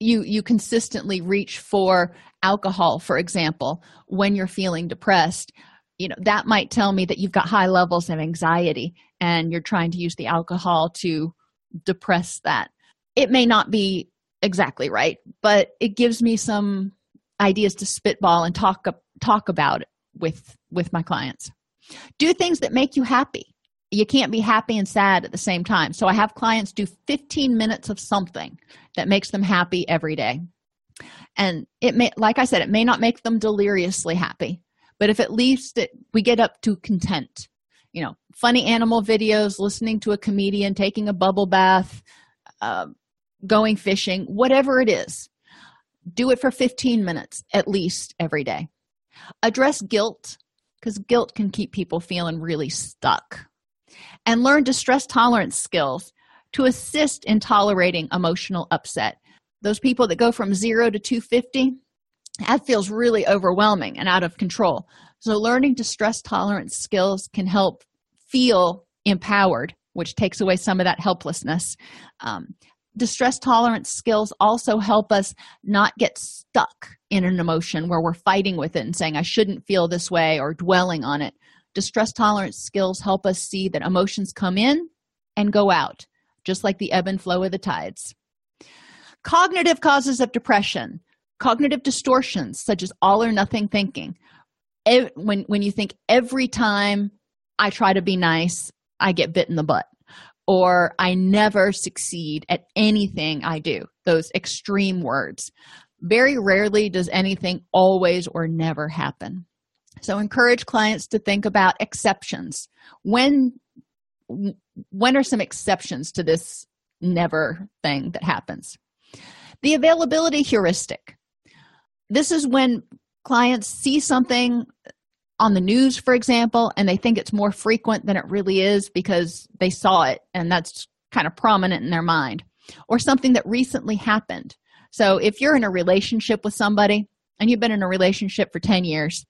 you you consistently reach for alcohol for example when you're feeling depressed you know that might tell me that you've got high levels of anxiety and you're trying to use the alcohol to depress that. It may not be exactly right but it gives me some ideas to spitball and talk talk about with with my clients. Do things that make you happy you can't be happy and sad at the same time. So i have clients do 15 minutes of something that makes them happy every day. And it may like i said it may not make them deliriously happy but if at least it, we get up to content you know funny animal videos listening to a comedian taking a bubble bath uh, going fishing whatever it is do it for 15 minutes at least every day. Address guilt because guilt can keep people feeling really stuck and learn distress tolerance skills to assist in tolerating emotional upset those people that go from 0 to 250 that feels really overwhelming and out of control so learning distress tolerance skills can help feel empowered, which takes away some of that helplessness. Um, distress tolerance skills also help us not get stuck in an emotion where we're fighting with it and saying, I shouldn't feel this way or dwelling on it. Distress tolerance skills help us see that emotions come in and go out, just like the ebb and flow of the tides. Cognitive causes of depression, cognitive distortions such as all or nothing thinking. When, when you think every time I try to be nice, I get bit in the butt or I never succeed at anything I do, those extreme words. Very rarely does anything always or never happen. So encourage clients to think about exceptions. When when are some exceptions to this never thing that happens? The availability heuristic. This is when clients see something on the news, for example, and they think it's more frequent than it really is because they saw it and that's kind of prominent in their mind, or something that recently happened. So, if you're in a relationship with somebody and you've been in a relationship for 10 years,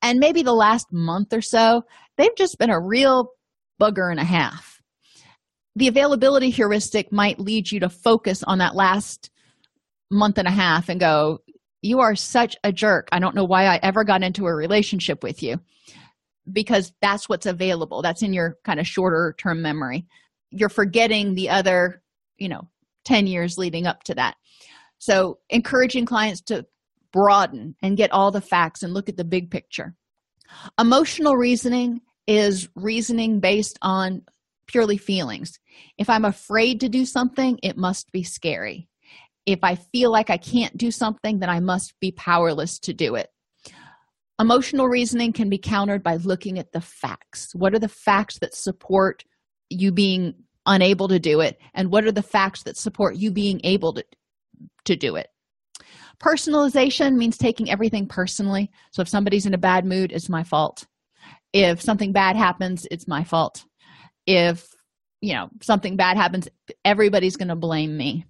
and maybe the last month or so, they've just been a real bugger and a half. The availability heuristic might lead you to focus on that last month and a half and go, you are such a jerk. I don't know why I ever got into a relationship with you because that's what's available. That's in your kind of shorter term memory. You're forgetting the other, you know, 10 years leading up to that. So, encouraging clients to broaden and get all the facts and look at the big picture. Emotional reasoning is reasoning based on purely feelings. If I'm afraid to do something, it must be scary if I feel like I can't do something, then I must be powerless to do it. Emotional reasoning can be countered by looking at the facts. What are the facts that support you being unable to do it? And what are the facts that support you being able to, to do it? Personalization means taking everything personally. So if somebody's in a bad mood, it's my fault. If something bad happens, it's my fault. If you know something bad happens, everybody's going to blame me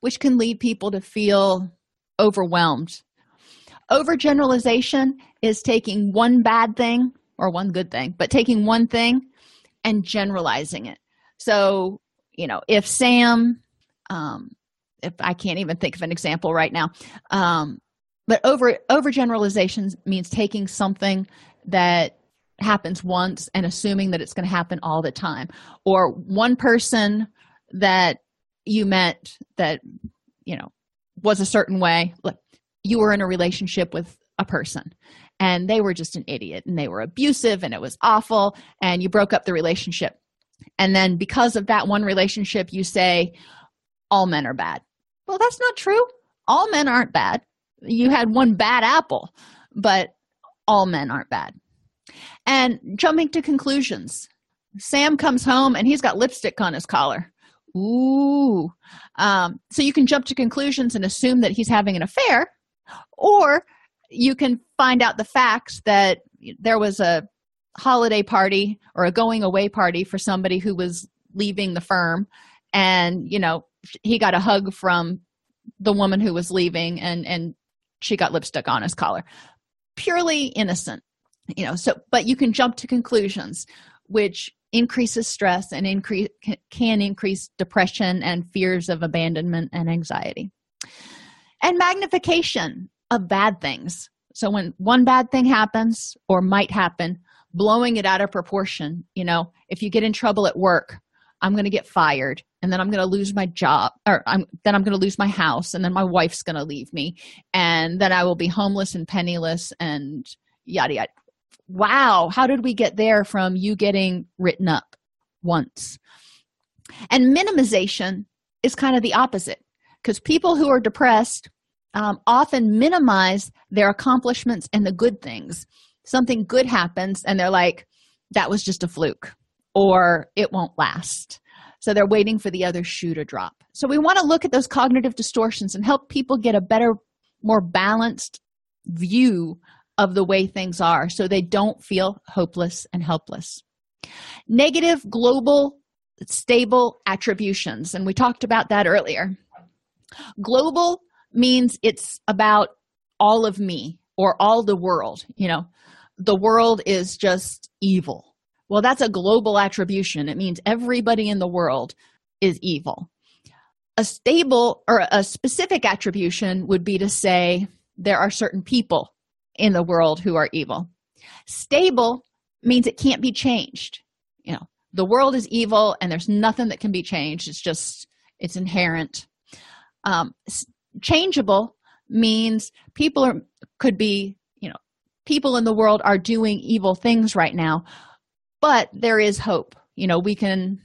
which can lead people to feel overwhelmed. Overgeneralization is taking one bad thing or one good thing, but taking one thing and generalizing it. So, you know, if Sam, um, if I can't even think of an example right now, um, but over overgeneralization means taking something that happens once and assuming that it's going to happen all the time, or one person that you met that you know was a certain way like you were in a relationship with a person and they were just an idiot and they were abusive and it was awful and you broke up the relationship. And then because of that one relationship you say all men are bad well that's not true. All men aren't bad. You had one bad apple but all men aren't bad. And jumping to conclusions sam comes home and he's got lipstick on his collar. Ooh. Um, so you can jump to conclusions and assume that he's having an affair, or you can find out the facts that there was a holiday party or a going away party for somebody who was leaving the firm and you know he got a hug from the woman who was leaving and and she got lipstick on his collar. Purely innocent you know so but you can jump to conclusions which increases stress and increase can increase depression and fears of abandonment and anxiety. And magnification of bad things. So when one bad thing happens or might happen blowing it out of proportion you know if you get in trouble at work i'm going to get fired and then i'm going to lose my job or I'm, then i'm going to lose my house and then my wife's going to leave me and then i will be homeless and penniless and yada yada wow, how did we get there from you getting written up once? And minimization is kind of the opposite because people who are depressed um, often minimize their accomplishments and the good things. Something good happens, and they're like, that was just a fluke, or it won't last. So they're waiting for the other shoe to drop. So we want to look at those cognitive distortions and help people get a better, more balanced view of the way things are so they don't feel hopeless and helpless. Negative global stable attributions, and we talked about that earlier. Global means it's about all of me or all the world. You know, the world is just evil. Well that's a global attribution. It means everybody in the world is evil. A stable or a specific attribution would be to say there are certain people in the world who are evil. Stable means it can't be changed. You know the world is evil and there's nothing that can be changed. It's just it's inherent. Um, changeable means people are could be you know people in the world are doing evil things right now but there is hope. You know we can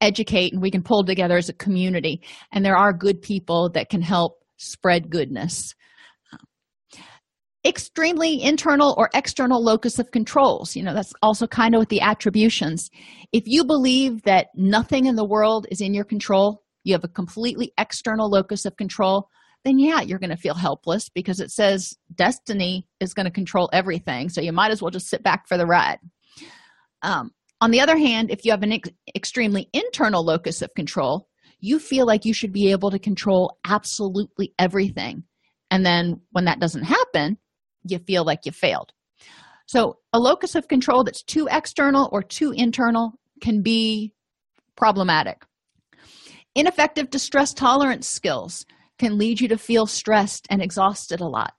educate and we can pull together as a community and there are good people that can help spread goodness. Uh, extremely internal or external locus of controls you know that's also kind of with the attributions. If you believe that nothing in the world is in your control you have a completely external locus of control then yeah you're going to feel helpless because it says destiny is going to control everything so you might as well just sit back for the ride um, on the other hand if you have an ex- extremely internal locus of control you feel like you should be able to control absolutely everything. And then when that doesn't happen you feel like you failed. So a locus of control that's too external or too internal can be problematic. Ineffective distress tolerance skills can lead you to feel stressed and exhausted a lot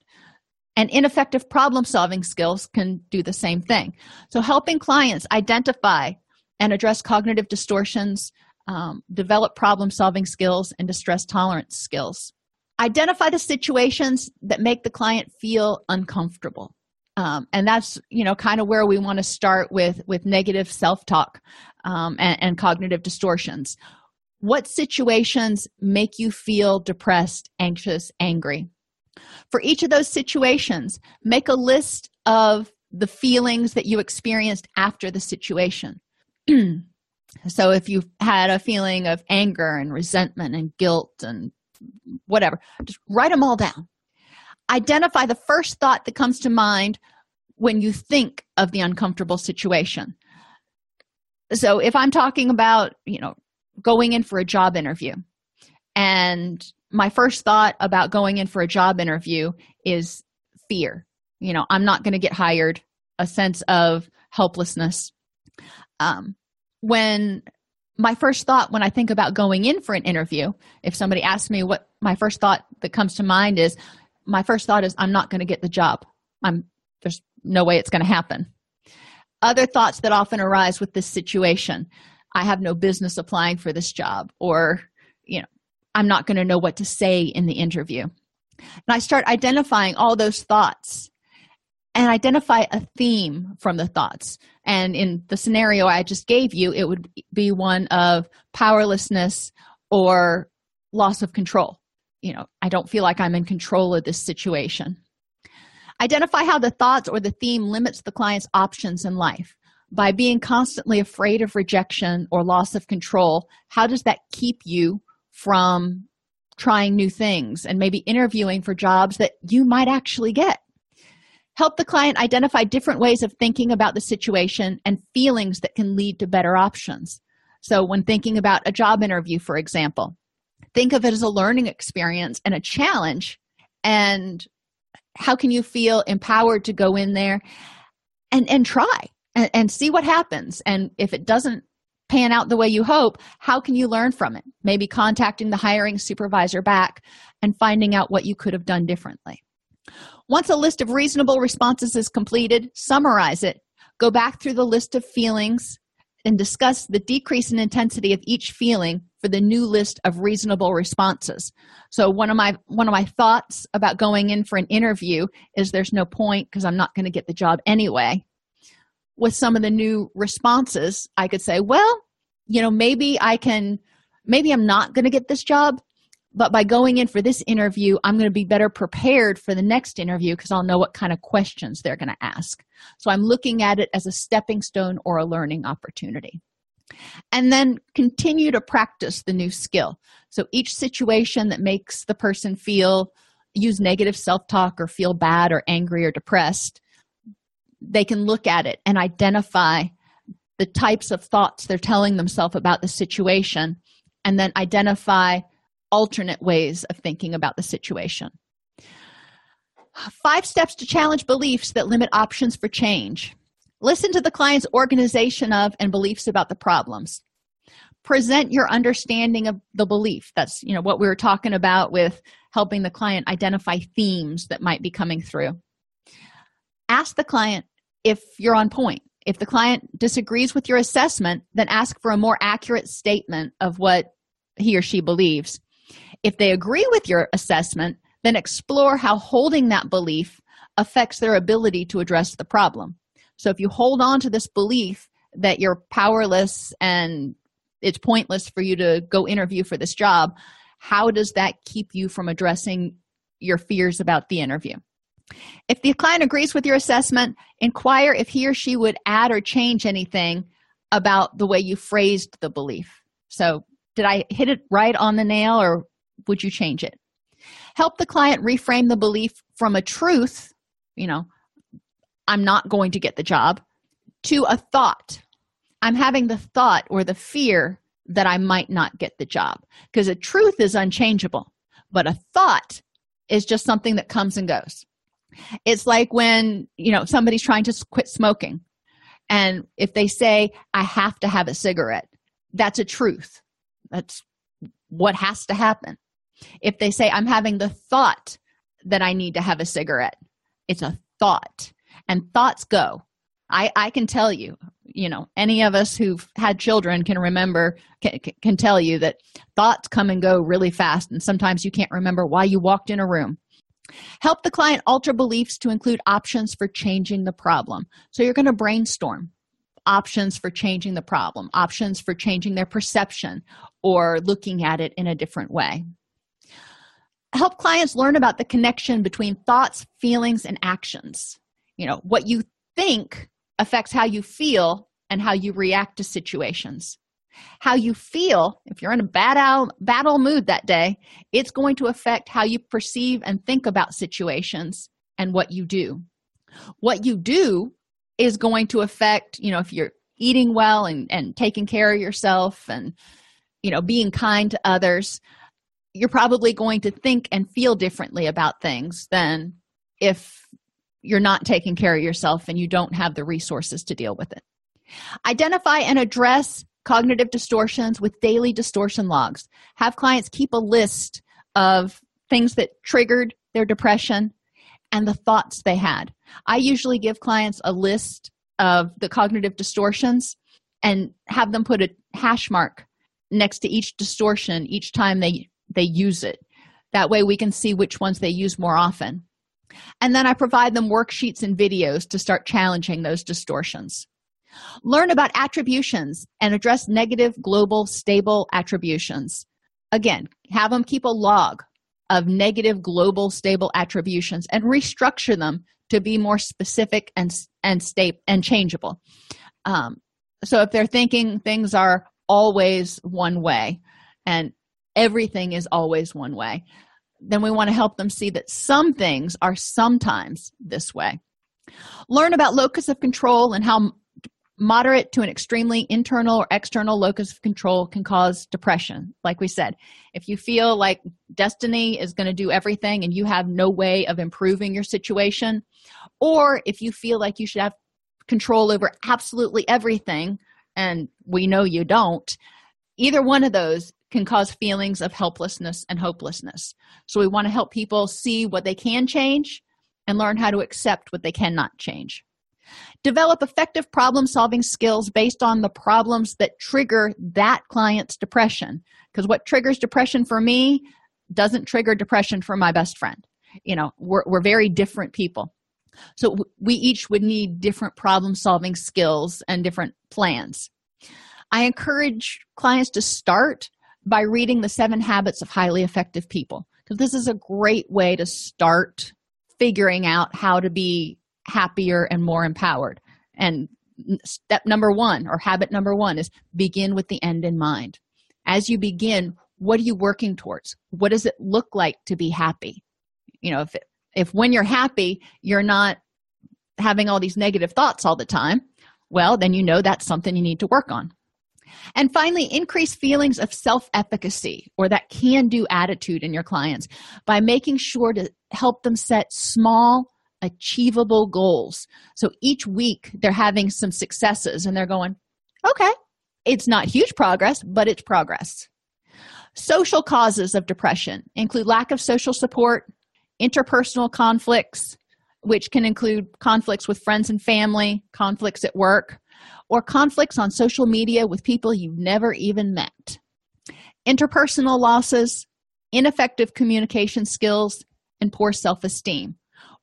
and ineffective problem solving skills can do the same thing. So helping clients identify and address cognitive distortions um, develop problem solving skills and distress tolerance skills. Identify the situations that make the client feel uncomfortable. Um, and that's you know kind of where we want to start with with negative self-talk um, and, and cognitive distortions. What situations make you feel depressed anxious angry for each of those situations, make a list of the feelings that you experienced after the situation. so if you've had a feeling of anger and resentment and guilt and whatever, just write them all down. Identify the first thought that comes to mind when you think of the uncomfortable situation. So if I'm talking about, you know, going in for a job interview and my first thought about going in for a job interview is fear. You know i'm not going to get hired. A sense of helplessness. Um, when my first thought when i think about going in for an interview if somebody asks me what my first thought that comes to mind is my first thought is i'm not going to get the job. I'm there's no way it's going to happen. Other thoughts that often arise with this situation. I have no business applying for this job or you know I'm not going to know what to say in the interview. And I start identifying all those thoughts and identify a theme from the thoughts. And in the scenario I just gave you, it would be one of powerlessness or loss of control. You know, I don't feel like I'm in control of this situation. Identify how the thoughts or the theme limits the client's options in life. By being constantly afraid of rejection or loss of control, how does that keep you from trying new things and maybe interviewing for jobs that you might actually get. Help the client identify different ways of thinking about the situation and feelings that can lead to better options. So, when thinking about a job interview, for example, think of it as a learning experience and a challenge. And how can you feel empowered to go in there and, and try and, and see what happens? And if it doesn't pan out the way you hope, how can you learn from it? Maybe contacting the hiring supervisor back and finding out what you could have done differently. Once a list of reasonable responses is completed, summarize it. Go back through the list of feelings and discuss the decrease in intensity of each feeling for the new list of reasonable responses. So one of my one of my thoughts about going in for an interview is there's no point because I'm not going to get the job anyway with some of the new responses i could say well you know maybe i can maybe i'm not going to get this job but by going in for this interview i'm going to be better prepared for the next interview because i'll know what kind of questions they're going to ask. So i'm looking at it as a stepping stone or a learning opportunity. And then continue to practice the new skill. So each situation that makes the person feel use negative self-talk or feel bad or angry or depressed they can look at it and identify the types of thoughts they're telling themselves about the situation and then identify alternate ways of thinking about the situation. Five steps to challenge beliefs that limit options for change. listen to the client's organization of and beliefs about the problems present your understanding of the belief that's you know what we were talking about with helping the client identify themes that might be coming through ask the client if you're on point if the client disagrees with your assessment then ask for a more accurate statement of what he or she believes. If they agree with your assessment then explore how holding that belief affects their ability to address the problem. So if you hold on to this belief that you're powerless and it's pointless for you to go interview for this job how does that keep you from addressing your fears about the interview if the client agrees with your assessment inquire if he or she would add or change anything about the way you phrased the belief. So did i hit it right on the nail or would you change it? Help the client reframe the belief from a truth you know i'm not going to get the job to a thought. I'm having the thought or the fear that i might not get the job because a truth is unchangeable but a thought is just something that comes and goes it's like when you know somebody's trying to quit smoking and if they say i have to have a cigarette that's a truth. That's what has to happen. If they say i'm having the thought that i need to have a cigarette it's a thought and thoughts go. I i can tell you you know any of us who've had children can remember can, can tell you that thoughts come and go really fast and sometimes you can't remember why you walked in a room help the client alter beliefs to include options for changing the problem. So you're going to brainstorm options for changing the problem options for changing their perception or looking at it in a different way. Help clients learn about the connection between thoughts feelings and actions. You know what you think affects how you feel and how you react to situations how you feel if you're in a battle battle mood that day it's going to affect how you perceive and think about situations and what you do. What you do is going to affect you know if you're eating well and and taking care of yourself and you know being kind to others you're probably going to think and feel differently about things than if you're not taking care of yourself and you don't have the resources to deal with it. Identify and address cognitive distortions with daily distortion logs. Have clients keep a list of things that triggered their depression and the thoughts they had. I usually give clients a list of the cognitive distortions and have them put a hash mark next to each distortion each time they they use it. That way we can see which ones they use more often. And then i provide them worksheets and videos to start challenging those distortions learn about attributions and address negative global stable attributions. Again have them keep a log of negative global stable attributions and restructure them to be more specific and and state and changeable. Um, so if they're thinking things are always one way and everything is always one way then we want to help them see that some things are sometimes this way. Learn about locus of control and how moderate to an extremely internal or external locus of control can cause depression. Like we said if you feel like destiny is going to do everything and you have no way of improving your situation or if you feel like you should have control over absolutely everything and we know you don't either one of those can cause feelings of helplessness and hopelessness. So we want to help people see what they can change and learn how to accept what they cannot change develop effective problem solving skills based on the problems that trigger that client's depression. Because what triggers depression for me doesn't trigger depression for my best friend. You know we're, we're very different people. So we each would need different problem solving skills and different plans. I encourage clients to start by reading the seven habits of highly effective people because this is a great way to start figuring out how to be happier and more empowered. And step number one or habit number one is begin with the end in mind. As you begin what are you working towards? What does it look like to be happy? You know if if when you're happy you're not having all these negative thoughts all the time well then you know that's something you need to work on. And finally increase feelings of self-efficacy or that can do attitude in your clients by making sure to help them set small achievable goals. So each week they're having some successes and they're going, okay, it's not huge progress, but it's progress. Social causes of depression include lack of social support, interpersonal conflicts, which can include conflicts with friends and family, conflicts at work, or conflicts on social media with people you've never even met. Interpersonal losses, ineffective communication skills, and poor self esteem.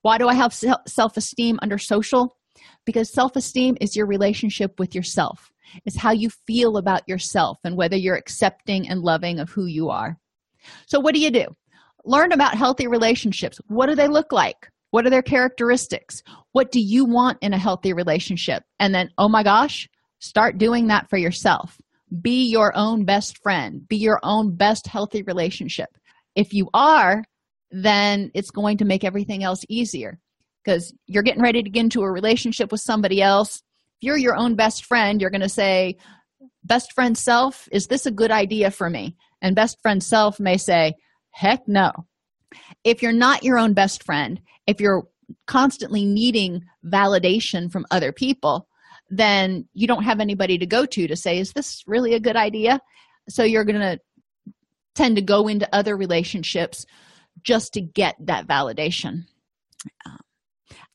Why do I have self esteem under social? Because self esteem is your relationship with yourself, it's how you feel about yourself and whether you're accepting and loving of who you are. So, what do you do? Learn about healthy relationships. What do they look like? What are their characteristics? What do you want in a healthy relationship? And then, oh my gosh, start doing that for yourself. Be your own best friend, be your own best healthy relationship. If you are, then it's going to make everything else easier because you're getting ready to get into a relationship with somebody else. If you're your own best friend, you're going to say, Best friend self, is this a good idea for me? And best friend self may say, Heck no. If you're not your own best friend, if you're constantly needing validation from other people, then you don't have anybody to go to to say, Is this really a good idea? So you're going to tend to go into other relationships just to get that validation. Um,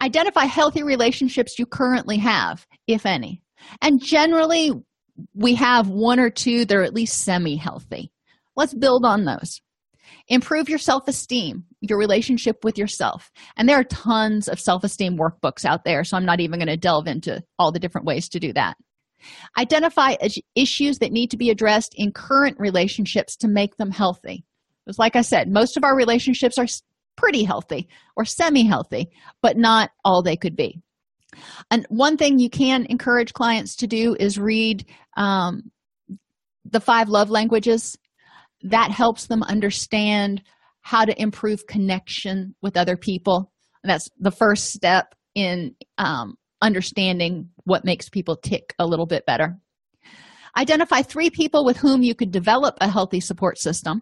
identify healthy relationships you currently have, if any. And generally, we have one or two that are at least semi healthy. Let's build on those. Improve your self esteem, your relationship with yourself. And there are tons of self esteem workbooks out there, so I'm not even going to delve into all the different ways to do that. Identify issues that need to be addressed in current relationships to make them healthy. Because, like I said, most of our relationships are pretty healthy or semi healthy, but not all they could be. And one thing you can encourage clients to do is read um, the five love languages. That helps them understand how to improve connection with other people. And that's the first step in um, understanding what makes people tick a little bit better. Identify three people with whom you could develop a healthy support system.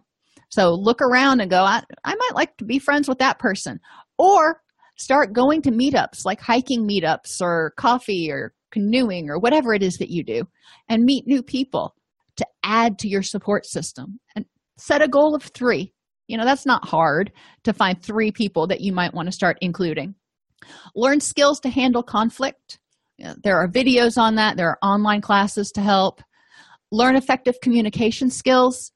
So look around and go, I, I might like to be friends with that person. Or start going to meetups like hiking meetups or coffee or canoeing or whatever it is that you do and meet new people to add to your support system and set a goal of three. You know, that's not hard to find three people that you might want to start including. Learn skills to handle conflict. There are videos on that, there are online classes to help. Learn effective communication skills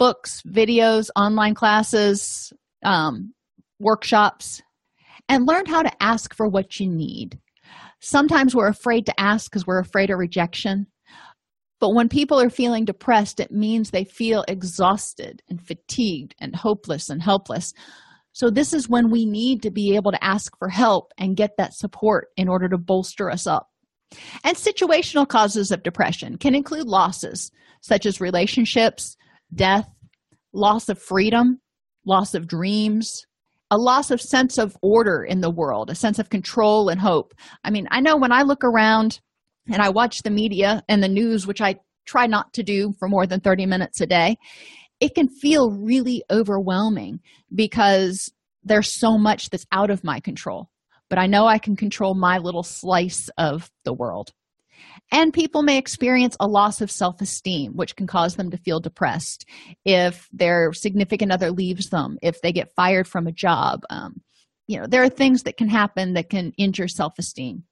books, videos, online classes, um, workshops, and learn how to ask for what you need. Sometimes we're afraid to ask because we're afraid of rejection. But when people are feeling depressed, it means they feel exhausted and fatigued and hopeless and helpless. So, this is when we need to be able to ask for help and get that support in order to bolster us up. And situational causes of depression can include losses such as relationships, death, loss of freedom, loss of dreams, a loss of sense of order in the world, a sense of control and hope. I mean, I know when I look around and I watch the media and the news, which I try not to do for more than 30 minutes a day, it can feel really overwhelming because there's so much that's out of my control. But I know I can control my little slice of the world. And people may experience a loss of self esteem, which can cause them to feel depressed if their significant other leaves them, if they get fired from a job. Um, you know, there are things that can happen that can injure self esteem.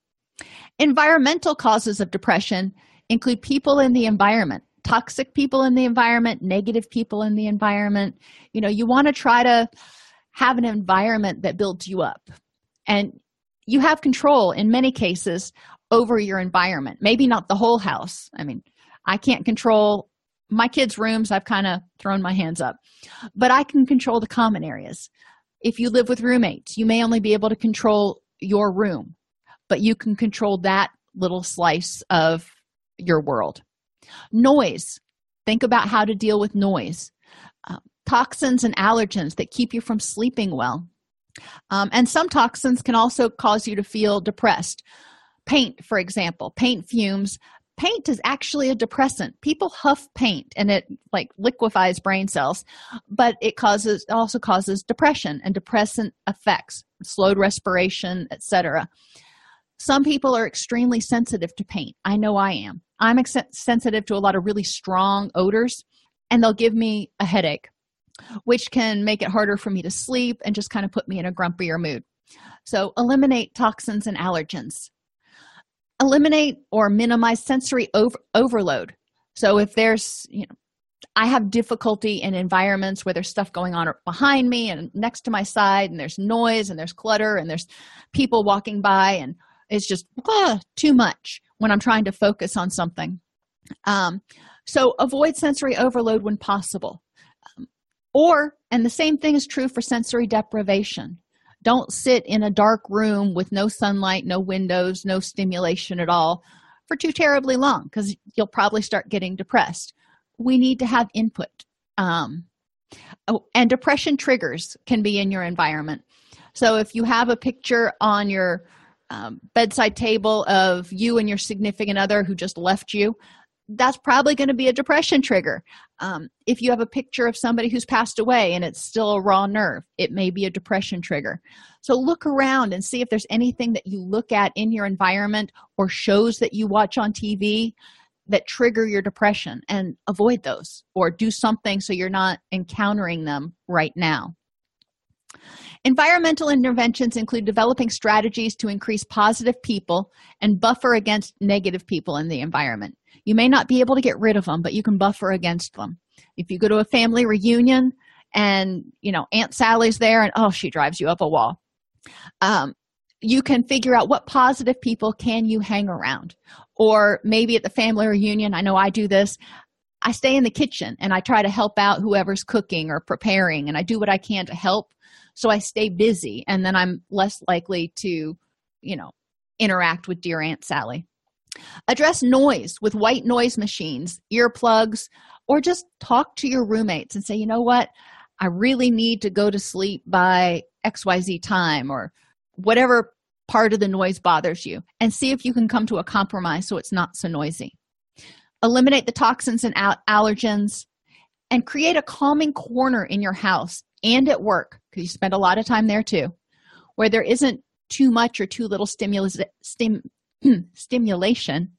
Environmental causes of depression include people in the environment, toxic people in the environment, negative people in the environment. You know, you want to try to have an environment that builds you up. And you have control in many cases over your environment maybe not the whole house. I mean i can't control my kids rooms. I've kind of thrown my hands up. But i can control the common areas. If you live with roommates you may only be able to control your room but you can control that little slice of your world. Noise. Think about how to deal with noise. Uh, toxins and allergens that keep you from sleeping well. Um, and some toxins can also cause you to feel depressed paint for example paint fumes. Paint is actually a depressant. People huff paint and it like liquefies brain cells but it causes also causes depression and depressant effects slowed respiration etc some people are extremely sensitive to paint. I know i am. I'm ex- sensitive to a lot of really strong odors and they'll give me a headache which can make it harder for me to sleep and just kind of put me in a grumpier mood. So eliminate toxins and allergens eliminate or minimize sensory over- overload. So if there's you know i have difficulty in environments where there's stuff going on behind me and next to my side and there's noise and there's clutter and there's people walking by and it's just ah, too much when i'm trying to focus on something. Um, so avoid sensory overload when possible. Um, or and the same thing is true for sensory deprivation don't sit in a dark room with no sunlight no windows no stimulation at all for too terribly long because you'll probably start getting depressed. We need to have input um, oh, and depression triggers can be in your environment. So if you have a picture on your um, bedside table of you and your significant other who just left you that's probably going to be a depression trigger. Um, if you have a picture of somebody who's passed away and it's still a raw nerve it may be a depression trigger. So look around and see if there's anything that you look at in your environment or shows that you watch on tv that trigger your depression and avoid those or do something so you're not encountering them right now. Environmental interventions include developing strategies to increase positive people and buffer against negative people in the environment. You may not be able to get rid of them, but you can buffer against them. If you go to a family reunion and, you know, Aunt Sally's there and, oh, she drives you up a wall, um, you can figure out what positive people can you hang around. Or maybe at the family reunion, I know I do this, I stay in the kitchen and I try to help out whoever's cooking or preparing and I do what I can to help so i stay busy and then i'm less likely to you know interact with dear aunt sally address noise with white noise machines earplugs or just talk to your roommates and say you know what? I really need to go to sleep by xyz time or whatever part of the noise bothers you and see if you can come to a compromise so it's not so noisy. Eliminate the toxins and allergens and create a calming corner in your house and at work because you spend a lot of time there too where there isn't too much or too little stimulus stim, stimulation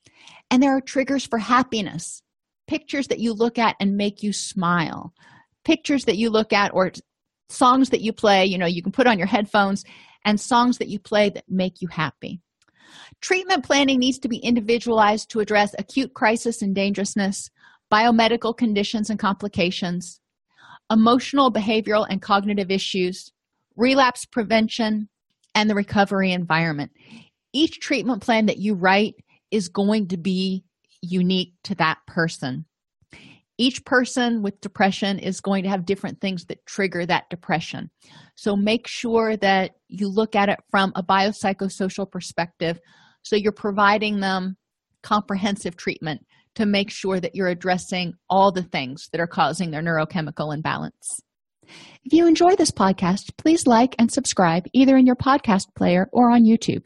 and there are triggers for happiness. Pictures that you look at and make you smile. Pictures that you look at or songs that you play you know you can put on your headphones and songs that you play that make you happy. Treatment planning needs to be individualized to address acute crisis and dangerousness biomedical conditions and complications emotional, behavioral, and cognitive issues, relapse prevention, and the recovery environment. Each treatment plan that you write is going to be unique to that person. Each person with depression is going to have different things that trigger that depression. So make sure that you look at it from a biopsychosocial perspective so you're providing them comprehensive treatment to make sure that you're addressing all the things that are causing their neurochemical imbalance. If you enjoy this podcast, please like and subscribe either in your podcast player or on YouTube.